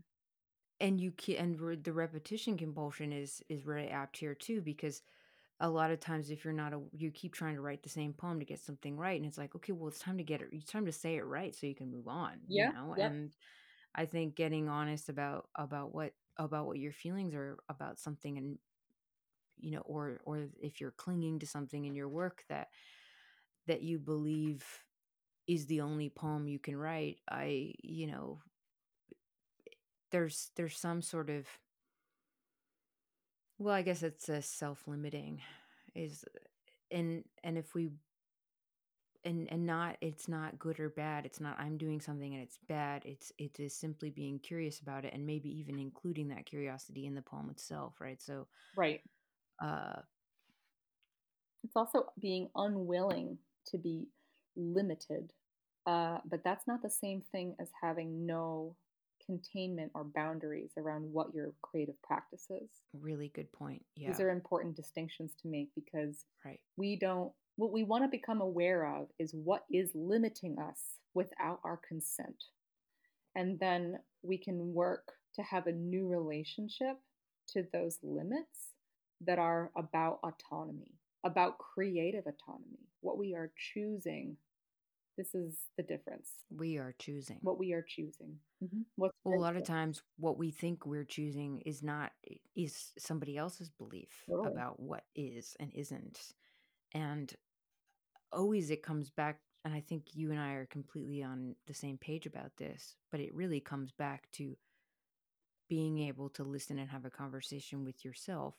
and you can and the repetition compulsion is is very apt here too because a lot of times if you're not a you keep trying to write the same poem to get something right and it's like okay well it's time to get it it's time to say it right so you can move on yeah you know yeah. and i think getting honest about about what about what your feelings are about something and you know or or if you're clinging to something in your work that that you believe is the only poem you can write i you know there's there's some sort of Well, I guess it's a self-limiting is and and if we and and not it's not good or bad it's not i'm doing something and it's bad it's it is simply being curious about it and maybe even including that curiosity in the poem itself right? So right. uh it's also being unwilling to be limited uh, but that's not the same thing as having no containment or boundaries around what your creative practice is. Really good point. Yeah. These are important distinctions to make because right. we don't what we want to become aware of is what is limiting us without our consent. And then we can work to have a new relationship to those limits that are about autonomy, about creative autonomy, what we are choosing this is the difference. We are choosing. What we are choosing. Mm-hmm. What's well, a lot of times, what we think we're choosing is not is somebody else's belief totally. about what is and isn't, and always it comes back. And I think you and I are completely on the same page about this. But it really comes back to being able to listen and have a conversation with yourself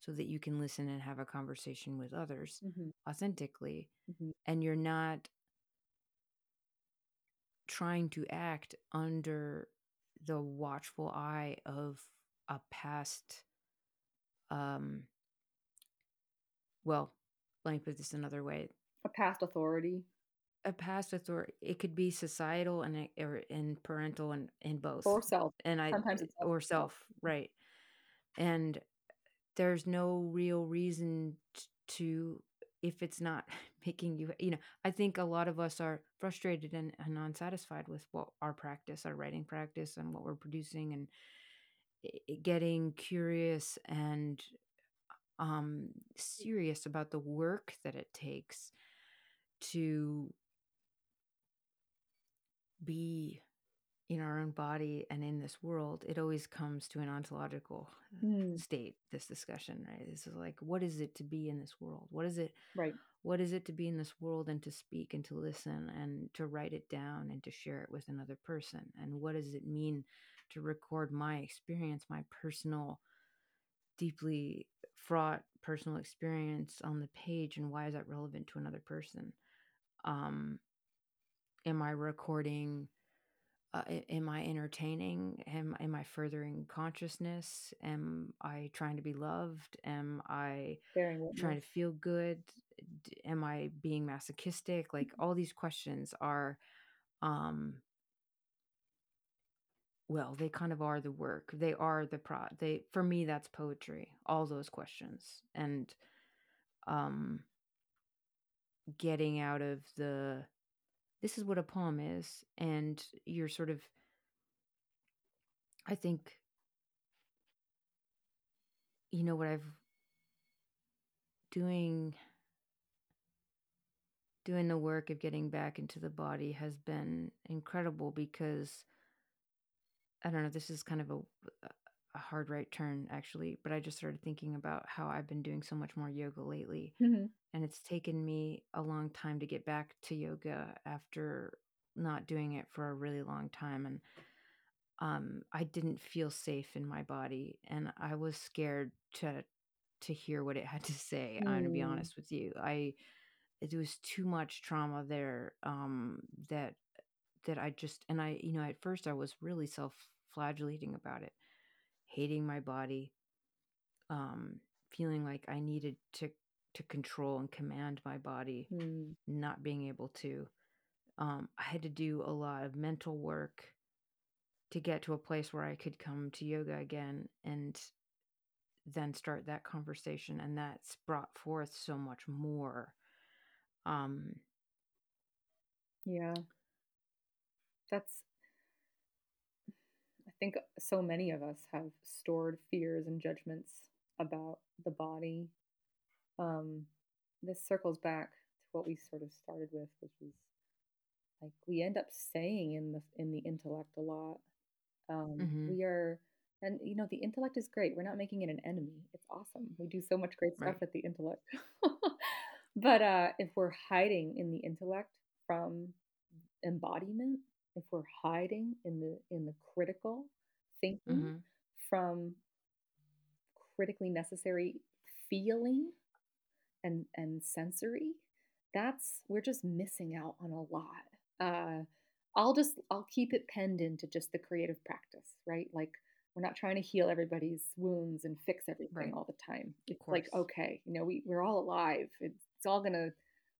so that you can listen and have a conversation with others mm-hmm. authentically mm-hmm. and you're not trying to act under the watchful eye of a past um well let me put this another way. A past authority? A past authority it could be societal and or and parental and in both. Or self. And i sometimes it's or self right. And there's no real reason to if it's not *laughs* making you you know i think a lot of us are frustrated and, and unsatisfied with what our practice our writing practice and what we're producing and getting curious and um serious about the work that it takes to be in our own body and in this world, it always comes to an ontological mm. state, this discussion, right? This is like, what is it to be in this world? What is it? Right. What is it to be in this world and to speak and to listen and to write it down and to share it with another person? And what does it mean to record my experience, my personal, deeply fraught personal experience on the page? And why is that relevant to another person? Um, am I recording? Uh, am I entertaining? Am am I furthering consciousness? Am I trying to be loved? Am I trying to feel good? Am I being masochistic? Like all these questions are, um, well, they kind of are the work. They are the pro. They for me that's poetry. All those questions and, um, getting out of the this is what a poem is and you're sort of i think you know what i've doing doing the work of getting back into the body has been incredible because i don't know this is kind of a, a hard right turn actually but i just started thinking about how i've been doing so much more yoga lately mm-hmm and it's taken me a long time to get back to yoga after not doing it for a really long time and um, I didn't feel safe in my body and I was scared to to hear what it had to say. Mm. I'm gonna be honest with you. I it was too much trauma there um, that that I just and I you know at first I was really self flagellating about it, hating my body, um, feeling like I needed to to control and command my body, mm. not being able to. Um, I had to do a lot of mental work to get to a place where I could come to yoga again and then start that conversation. And that's brought forth so much more. Um, yeah. That's, think so many of us have stored fears and judgments about the body um, this circles back to what we sort of started with, which is like we end up saying in the in the intellect a lot. Um, mm-hmm. We are, and you know, the intellect is great. We're not making it an enemy. It's awesome. We do so much great stuff right. with the intellect. *laughs* but uh, if we're hiding in the intellect from embodiment, if we're hiding in the in the critical thinking mm-hmm. from critically necessary feeling and and sensory that's we're just missing out on a lot. Uh i'll just i'll keep it penned into just the creative practice right? Like we're not trying to heal everybody's wounds and fix everything right. all the time. It's like okay you know we, we're all alive. It's, it's all gonna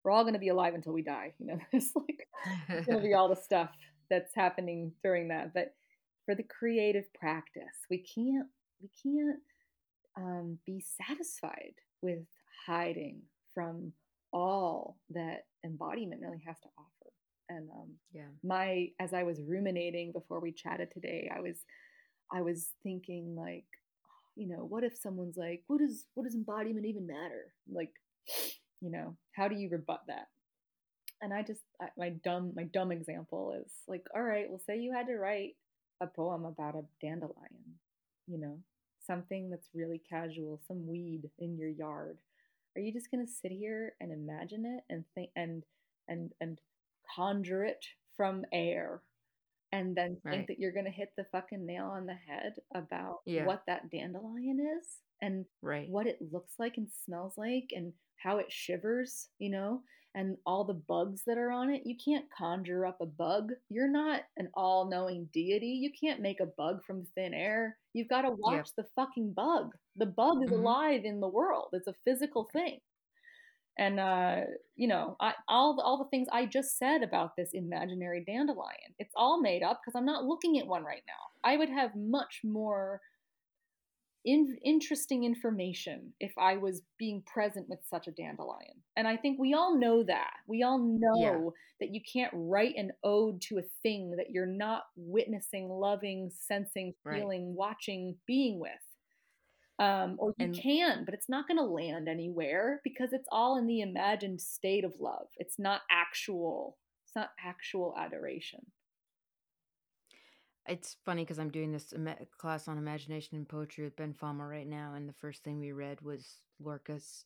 we're all gonna be alive until we die you know? *laughs* It's like it's gonna be all the stuff that's happening during that but for the creative practice we can't we can't um, be satisfied with hiding from all that embodiment really has to offer. And um, yeah, my as I was ruminating before we chatted today, I was I was thinking like, you know, what if someone's like, what does what does embodiment even matter? Like, you know, how do you rebut that? And I just I, my dumb my dumb example is like, all right, well, say you had to write a poem about a dandelion, you know, something that's really casual, some weed in your yard are you just going to sit here and imagine it and think and and and conjure it from air and then think that you're going to hit the fucking nail on the head about yeah. what that dandelion is and right. what it looks like and smells like and how it shivers, you know? And all the bugs that are on it. You can't conjure up a bug. You're not an all knowing deity. You can't make a bug from thin air. You've got to watch the fucking bug. The bug is mm-hmm. alive in the world, it's a physical thing. And uh, you know, I, all the, all the things I just said about this imaginary dandelion, it's all made up because I'm not looking at one right now. I would have much more in, interesting information if I was being present with such a dandelion. And I think we all know that. We all know yeah. that you can't write an ode to a thing that you're not witnessing, loving, sensing, feeling, right. watching, being with. Um, or you and, can, but it's not going to land anywhere because it's all in the imagined state of love. It's not actual. It's not actual adoration it's funny because I'm doing this class on imagination and poetry with Ben Fama right now, and the first thing we read was Lorca's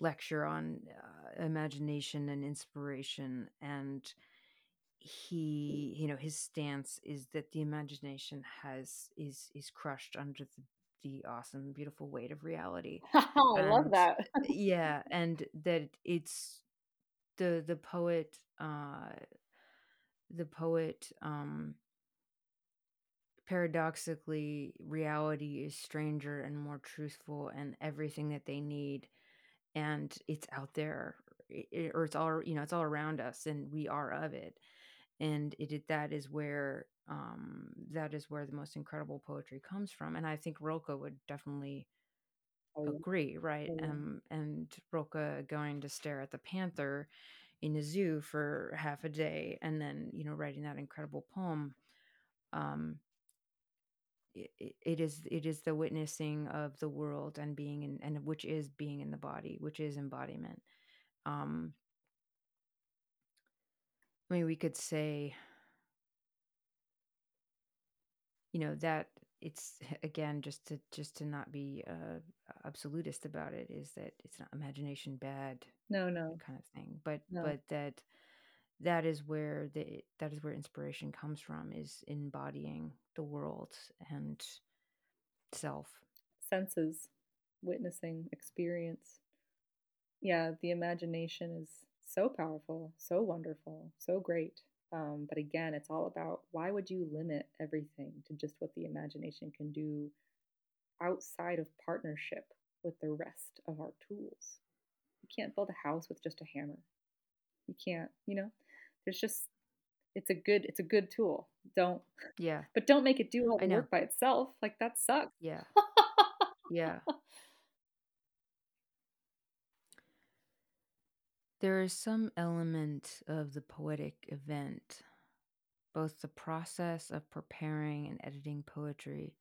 lecture on uh, imagination and inspiration, and he, you know, his stance is that the imagination has is is crushed under the the awesome, beautiful weight of reality. *laughs* I and, love that. *laughs* yeah, and that it's the the poet, uh, the poet. Um, paradoxically reality is stranger and more truthful and everything that they need and it's out there it, or it's all you know it's all around us and we are of it and it that is where um that is where the most incredible poetry comes from and i think rilke would definitely oh, agree right? Oh, um and rilke going to stare at the panther in a zoo for half a day and then you know writing that incredible poem um it, it is it is the witnessing of the world and being in and which is being in the body which is embodiment um i mean we could say you know that it's *laughs* again just to just to not be uh absolutist about it is that it's not imagination bad no no kind of thing but no. but that that is where the that is where inspiration comes from is embodying the world and self. Senses witnessing experience. Yeah the imagination is so powerful so wonderful so great. Um, but again it's all about why would you limit everything to just what the imagination can do outside of partnership with the rest of our tools? You can't build a house with just a hammer. You can't you know there's just it's a good it's a good tool. Don't yeah, *laughs* but don't make it do all the work by itself. Like that sucks. Yeah, *laughs* yeah. There is some element of the poetic event, both the process of preparing and editing poetry,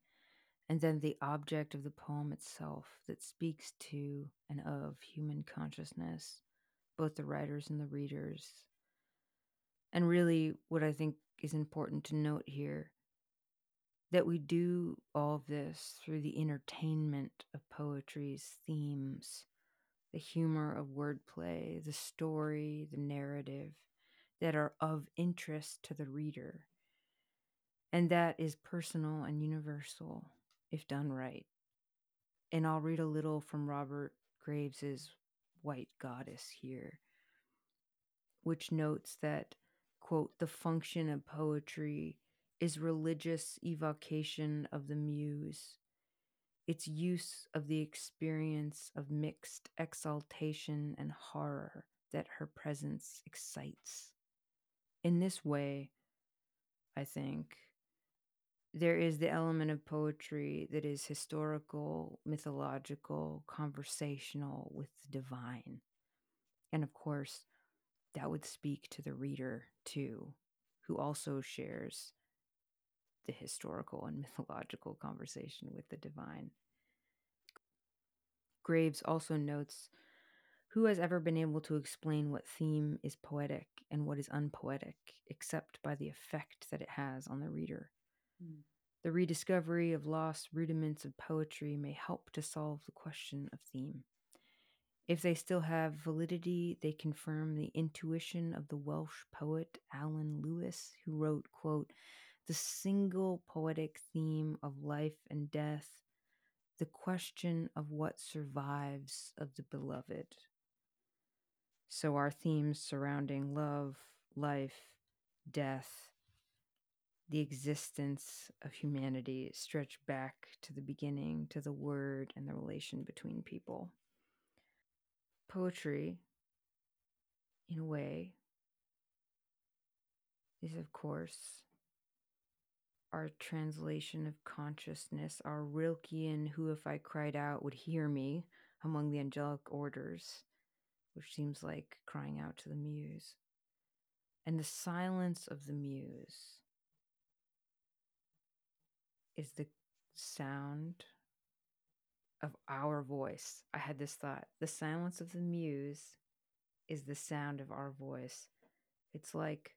and then the object of the poem itself that speaks to and of human consciousness, both the writers and the readers, and really, what I think is important to note here that we do all of this through the entertainment of poetry's themes, the humor of wordplay, the story, the narrative that are of interest to the reader. And that is personal and universal if done right. and I'll read a little from Robert Graves's White Goddess here, which notes that, quote, the function of poetry is religious evocation of the muse, its use of the experience of mixed exaltation and horror that her presence excites. In this way, I think, there is the element of poetry that is historical, mythological, conversational with the divine. And of course, that would speak to the reader too, who also shares the historical and *laughs* mythological conversation with the divine. Graves also notes who has ever been able to explain what theme is poetic and what is unpoetic, except by the effect that it has on the reader? Mm. The rediscovery of lost rudiments of poetry may help to solve the question of theme. If they still have validity, they confirm the intuition of the Welsh poet Alun Lewis, who wrote, quote, the single poetic theme of life and death, the question of what survives of the beloved. So, our themes surrounding love, life, death, the existence of humanity stretch back to the beginning, to the word and the relation between people. Poetry, in a way, is, of course, our translation of consciousness, our Rilkean, who, if I cried out, would hear me among the angelic orders, which seems like crying out to the muse. And the silence of the muse is the sound of our voice. I had this thought the silence of the muse is the sound of our voice. It's like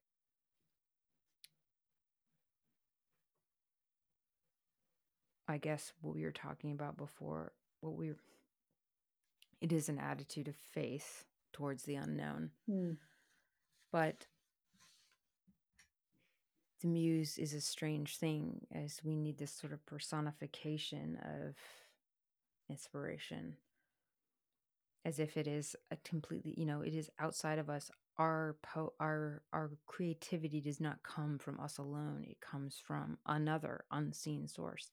I guess what we were talking about before, what we it is an attitude of faith towards the unknown. Mm. But the muse is a strange thing as we need this sort of personification of inspiration as if it is a completely you know it is outside of us our po- our our creativity does not come from us alone it comes from another unseen source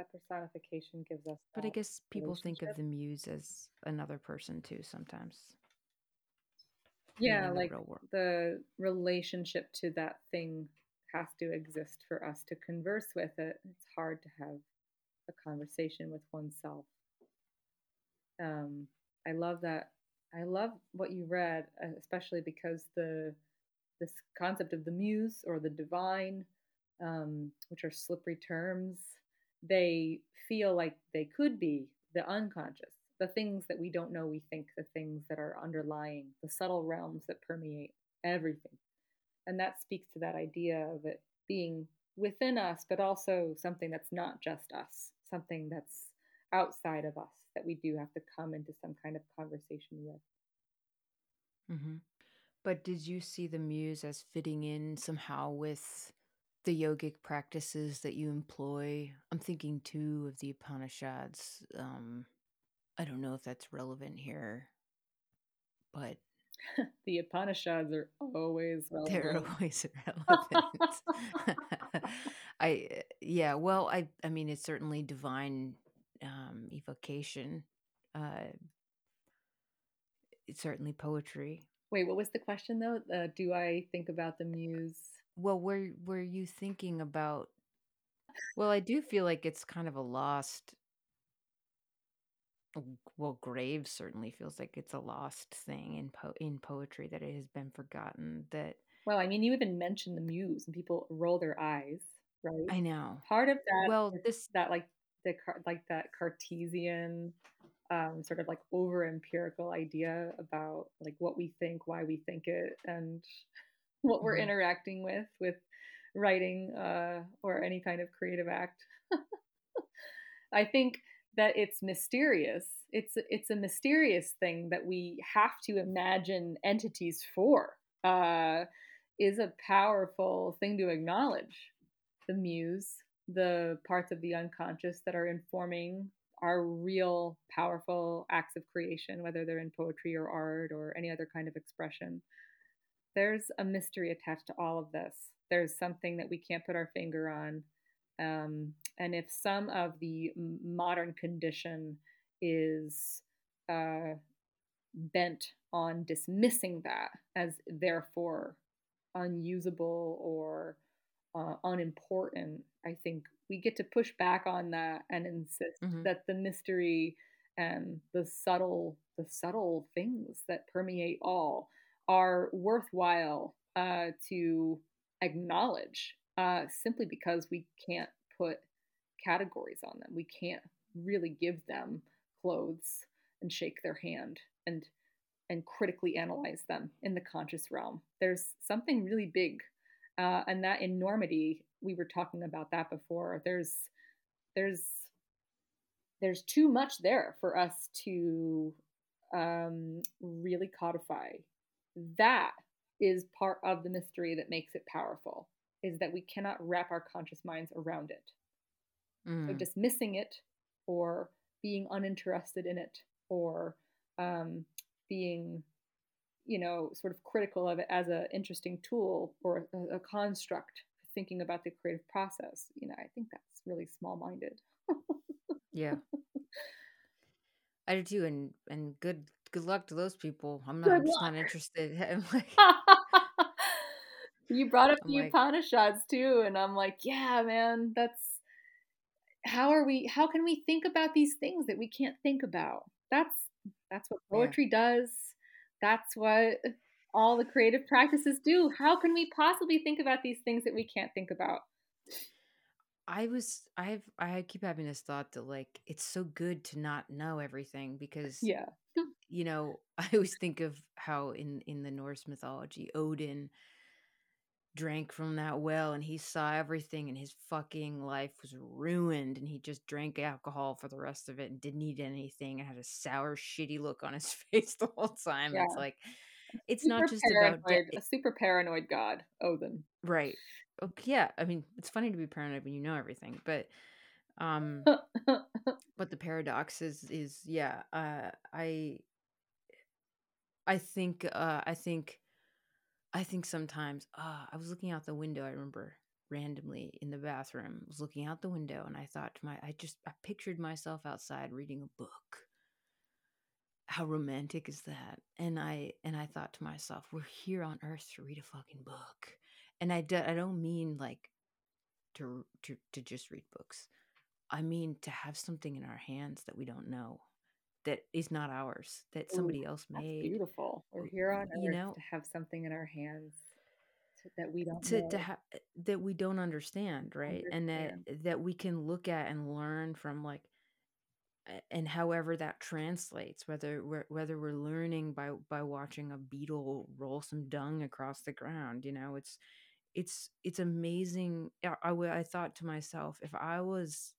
that personification gives us. But I guess people think of the muse as another person too sometimes. Yeah, like the, the relationship to that thing has to exist for us to converse with it. It's hard to have a conversation with oneself. Um, I love that. I love what you read, uh, especially because the this concept of the muse or the divine, um, which are slippery terms, they feel like they could be the unconscious, the things that we don't know we think, the things that are underlying, the subtle realms that permeate everything. And that speaks to that idea of it being within us, but also something that's not just us, something that's outside of us that we do have to come into some kind of conversation with. Mm-hmm. But did you see the muse as fitting in somehow with the yogic practices that you employ. I'm thinking too of the Upanishads. Um, I don't know if that's relevant here, but *laughs* the Upanishads are always relevant. They're always *laughs* relevant. *laughs* I yeah, well, I I mean it's certainly divine um, evocation. Uh, it's certainly poetry. Wait, what was the question though? Uh, do I think about the muse? Well, were were you thinking about Well, I do feel like it's kind of a lost well, grave certainly feels like it's a lost thing in po- in poetry that it has been forgotten that Well, I mean, you even mentioned the muse and people roll their eyes, right? I know. Part of that Well, this that like the like that Cartesian um, sort of like over empirical idea about like what we think, why we think it, and *laughs* what we're mm-hmm. interacting with with writing uh, or any kind of creative act. *laughs* I think that it's mysterious. It's it's a mysterious thing that we have to imagine entities for. Uh, is a powerful thing to acknowledge. The muse, the parts of the unconscious that are informing our real powerful acts of creation, whether they're in poetry or art or any other kind of expression. There's a mystery attached to all of this. There's something that we can't put our finger on. Um, and if some of the modern condition is uh, bent on dismissing that as therefore unusable or uh, unimportant, I think we get to push back on that and insist mm-hmm. that the mystery and the subtle the subtle things that permeate all are worthwhile uh, to acknowledge uh, simply because we can't put categories on them. We can't really give them clothes and shake their hand and and critically analyze them in the conscious realm. There's something really big, uh, and that enormity. We were talking about that before. There's there's there's too much there for us to um, really codify. That is part of the mystery that makes it powerful. Is that we cannot wrap our conscious minds around it. Mm. So dismissing it or being uninterested in it or um, being you know sort of critical of it as an interesting tool or a, a construct thinking about the creative process you know i think that's really small minded yeah. I do too and and good good luck to those people. I'm not, I'm just not interested *laughs* I'm like, *laughs* you brought up I'm the like, upanishads too and i'm like yeah man that's how are we how can we think about these things that we can't think about? That's that's what poetry yeah. does. That's what all the creative practices do. How can we possibly think about these things that we can't think about? I was I've I keep having this thought that like it's so good to not know everything because yeah. you know, *laughs* I always think of how in in the Norse mythology Odin drank from that well and he saw everything and his fucking life was ruined and he just drank alcohol for the rest of it and didn't eat anything and had a sour shitty look on his *laughs* face the whole time yeah. it's like it's super not just paranoid, about de- a super paranoid god odin right okay, yeah i mean it's funny to be paranoid when you know everything but um *laughs* but the paradox is is yeah uh i i think uh i think I think sometimes, uh, I was looking out the window. I remember randomly in the bathroom, I was looking out the window, and I thought to my, I just, I pictured myself outside reading a book. How romantic is that? And I, and I thought to myself, we're here on Earth to read a fucking book, and I, do, I don't mean like to, to, to just read books. I mean to have something in our hands that we don't know that is not ours that somebody Ooh, else made. beautiful we're here on you know to have something in our hands that we don't to, to ha- that we don't understand right? Understand. and that that we can look at and learn from like and however that translates whether we're whether we're learning by by watching a beetle roll some dung across the ground you know? It's it's it's amazing. I, I, I thought to myself if i was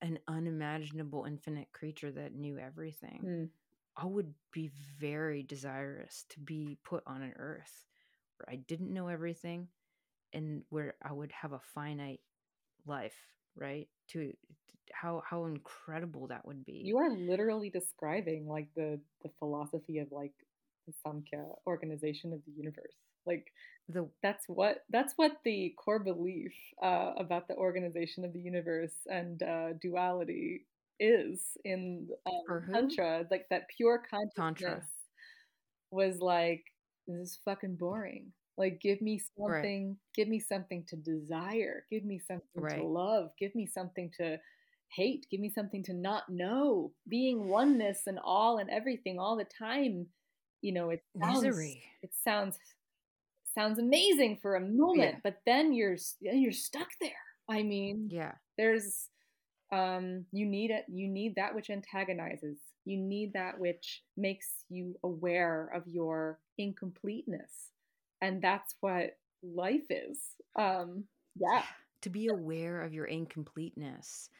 an unimaginable infinite creature that knew everything, mm. I would be very desirous to be put on an earth where I didn't know everything and where I would have a finite life, right? To how how incredible that would be. You are literally describing like the the philosophy of like the Samkhya organization of the universe. Like the that's what that's what the core belief uh, about the organization of the universe and uh, duality is in um, tantra. Like that pure consciousness tantra. was like this is fucking boring. Like give me something, right. give me something to desire, give me something right. to love, give me something to hate, give me something to not know. Being oneness and all and everything all the time, you know, it sounds Misery. it sounds sounds amazing for a moment, yeah. but then you're you're stuck there. I mean, yeah, there's um you need it you need that which antagonizes. You need that which makes you aware of your incompleteness and that's what life is. Um yeah. *sighs* To be aware of your incompleteness.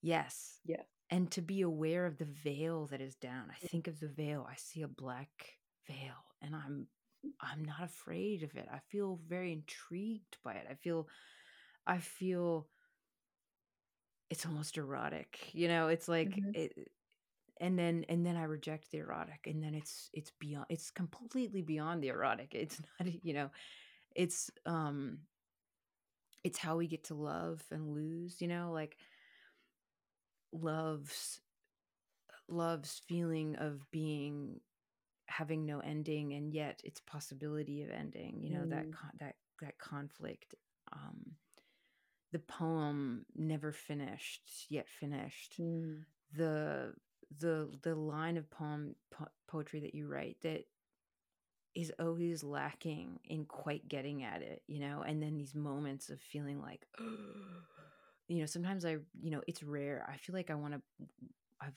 Yes. Yeah. And to be aware of the veil that is down. I think of the veil. I see a black veil and i'm I'm not afraid of it. I feel very intrigued by it. I feel I feel it's almost erotic you know it's like mm-hmm. it and then and then i reject the erotic and then it's it's beyond it's completely beyond the erotic it's *laughs* not you know it's um it's how we get to love and lose you know like love's love's feeling of being having no ending and yet its possibility of ending you know mm. that that that conflict um the poem never finished yet finished mm. the the the line of poem po- poetry that you write that is always lacking in quite getting at it you know and then these moments of feeling like *gasps* you know sometimes i you know it's rare i feel like i want to i've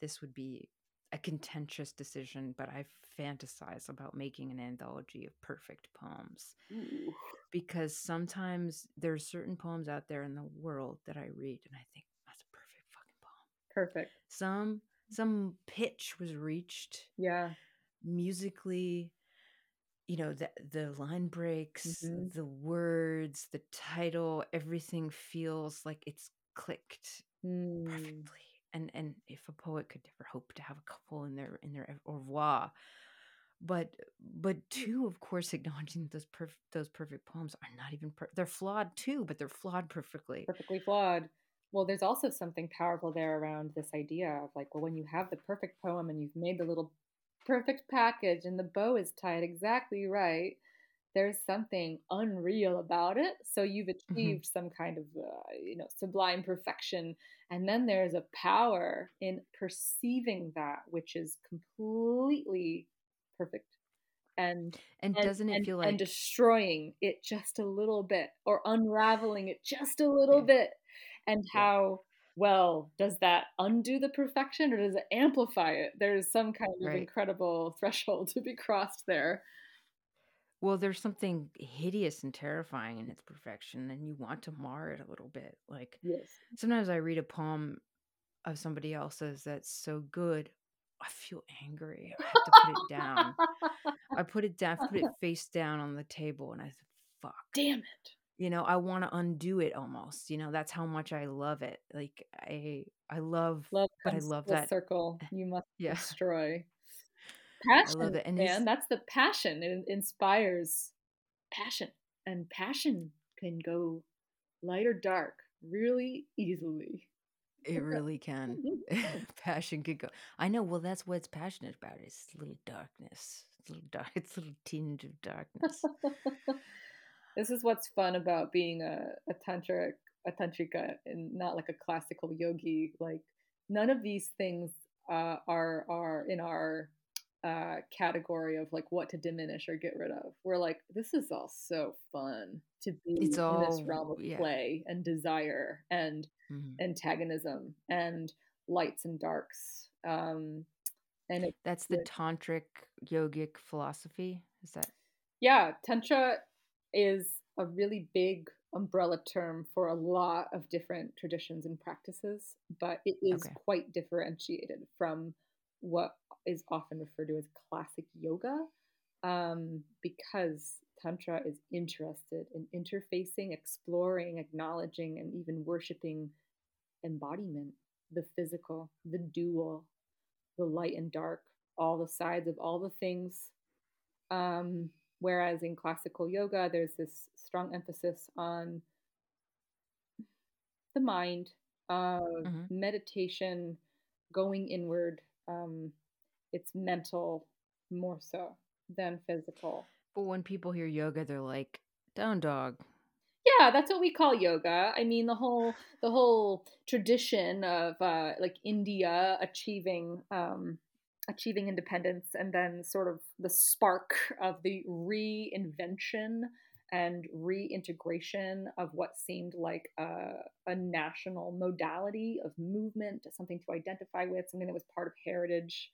this would be a contentious decision but i fantasize about making an anthology of perfect poems Ooh. because sometimes there's certain poems out there in the world that i read and i think that's a perfect fucking poem perfect some some pitch was reached yeah musically you know the the line breaks mm-hmm. the words the title everything feels like it's clicked mm. perfectly and and if a poet could ever hope to have a couple in their in their oeuvre. But but two of course *laughs* acknowledging those perf- those perfect poems are not even per- they're flawed too but they're flawed perfectly. Perfectly flawed. Well there's also something powerful there around this idea of like well when you have the perfect poem and you've made the little perfect package and the bow is tied exactly right, there's something unreal about it. So you've mm-hmm. achieved mm-hmm. some kind of, uh, you know, sublime perfection. And then there's a power in perceiving that, which is completely perfect. And and doesn't and, it feel like and destroying it just a little bit or unraveling it just a little yeah. bit, and yeah. how well, does that undo the perfection or does it amplify it? There's some kind of right. incredible threshold *laughs* to be crossed there. Well, there's something hideous and terrifying in its perfection, and you want to mar it a little bit. Like, yes. sometimes I read a poem of somebody else's that's so good, I feel angry. I have to put it down. I put it down, put it *laughs* face down on the table, and I said, "Fuck, damn it." you know i want to undo it almost you know that's how much i love it like i i love love but i love that circle eh, you must yeah. destroy passion I love it. And man that's the passion it inspires passion and passion can go light or dark really easily. It really can. *laughs* Passion could go i know well that's what it's passionate about it's a little darkness it's a little dark *laughs* it's a little tinge of darkness. *laughs* This is what's fun about being a, a tantric a tantrika and not like a classical yogi like none of these things uh, are are in our uh, category of like what to diminish or get rid of we're like this is all so fun to be it's in all, this realm of yeah. play and desire and mm-hmm. antagonism and lights and darks um and it, that's the it, tantric yogic philosophy is that yeah tantra is a really big umbrella term for a lot of different traditions and practices, but it is okay. quite differentiated from what is often referred to as classic yoga um, because Tantra is interested in interfacing, exploring, acknowledging, and even worshiping embodiment, the physical, the dual, the light and dark, all the sides of all the things. Um, Whereas in classical yoga, there's this strong emphasis on the mind, uh, mm-hmm. meditation, going inward. Um, it's mental more so than physical. But when people hear yoga, they're like, down dog. Yeah, that's what we call yoga. I mean, the whole the whole tradition of uh, like India achieving um, achieving independence and then sort of the spark of the reinvention and reintegration of what seemed like a, a, national modality of movement, something to identify with, something that was part of heritage.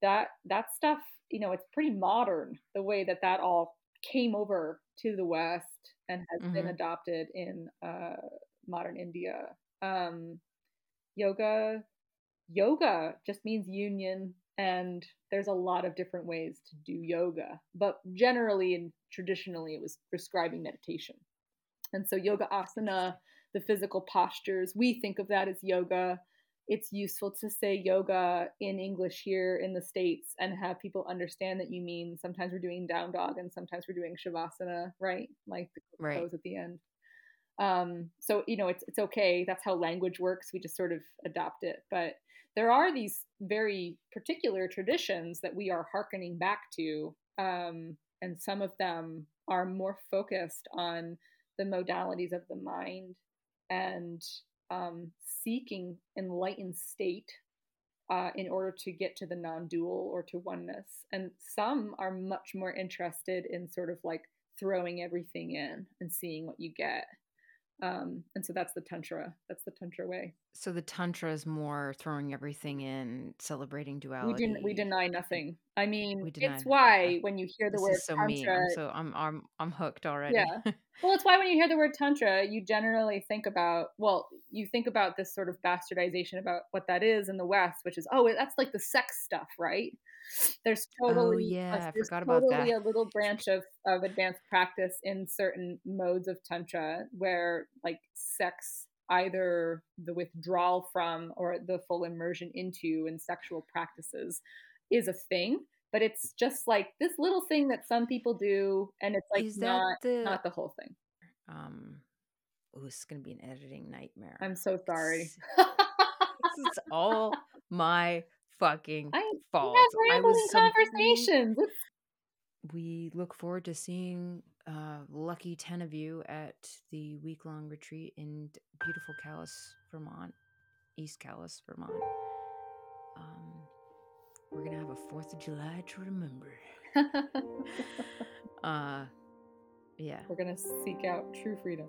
That that stuff, you know, it's pretty modern the way that that all came over to the West and has mm-hmm. been adopted in uh, modern India. Um, yoga, yoga just means union and there's a lot of different ways to do yoga but generally and traditionally it was prescribing meditation and so yoga asana the physical postures. We think of that as yoga. It's useful to say yoga in English here in the States and have people understand that you mean sometimes we're doing down dog and sometimes we're doing shavasana, right? Like the right. pose at the end. Um, so you know, it's it's okay. That's how language works. We just sort of adopt it. But there are these very particular traditions that we are hearkening back to, um, and some of them are more focused on the modalities of the mind and um, seeking enlightened state uh, in order to get to the non-dual or to oneness. And some are much more interested in sort of like throwing everything in and seeing what you get um, and so that's the tantra that's the tantra way so the tantra is more throwing everything in celebrating duality we, den- we deny nothing i mean it's why when you hear the this word so tantra me. I'm so I'm I'm I'm hooked already. Yeah. *laughs* well, it's why when you hear the word tantra, you generally think about well, you think about this sort of bastardization about what that is in the West, which is oh, that's like the sex stuff, right? There's totally, oh totally yeah, I there's forgot about totally a little branch of of advanced practice in certain modes of tantra where like sex either the withdrawal from or the full immersion into in sexual practices is a thing but it's just like this little thing that some people do and it's like not the not the whole thing um? Oh, it's gonna be an editing nightmare. i'm so sorry It's this is all *laughs* my fucking i we fault. have I was rambling conversations we look forward to seeing uh lucky 10 of you at the week long retreat in beautiful Calais, Vermont, East Calais, Vermont. Um we're going to have a 4th of July to remember. *laughs* Uh yeah. we're gonna seek out true freedom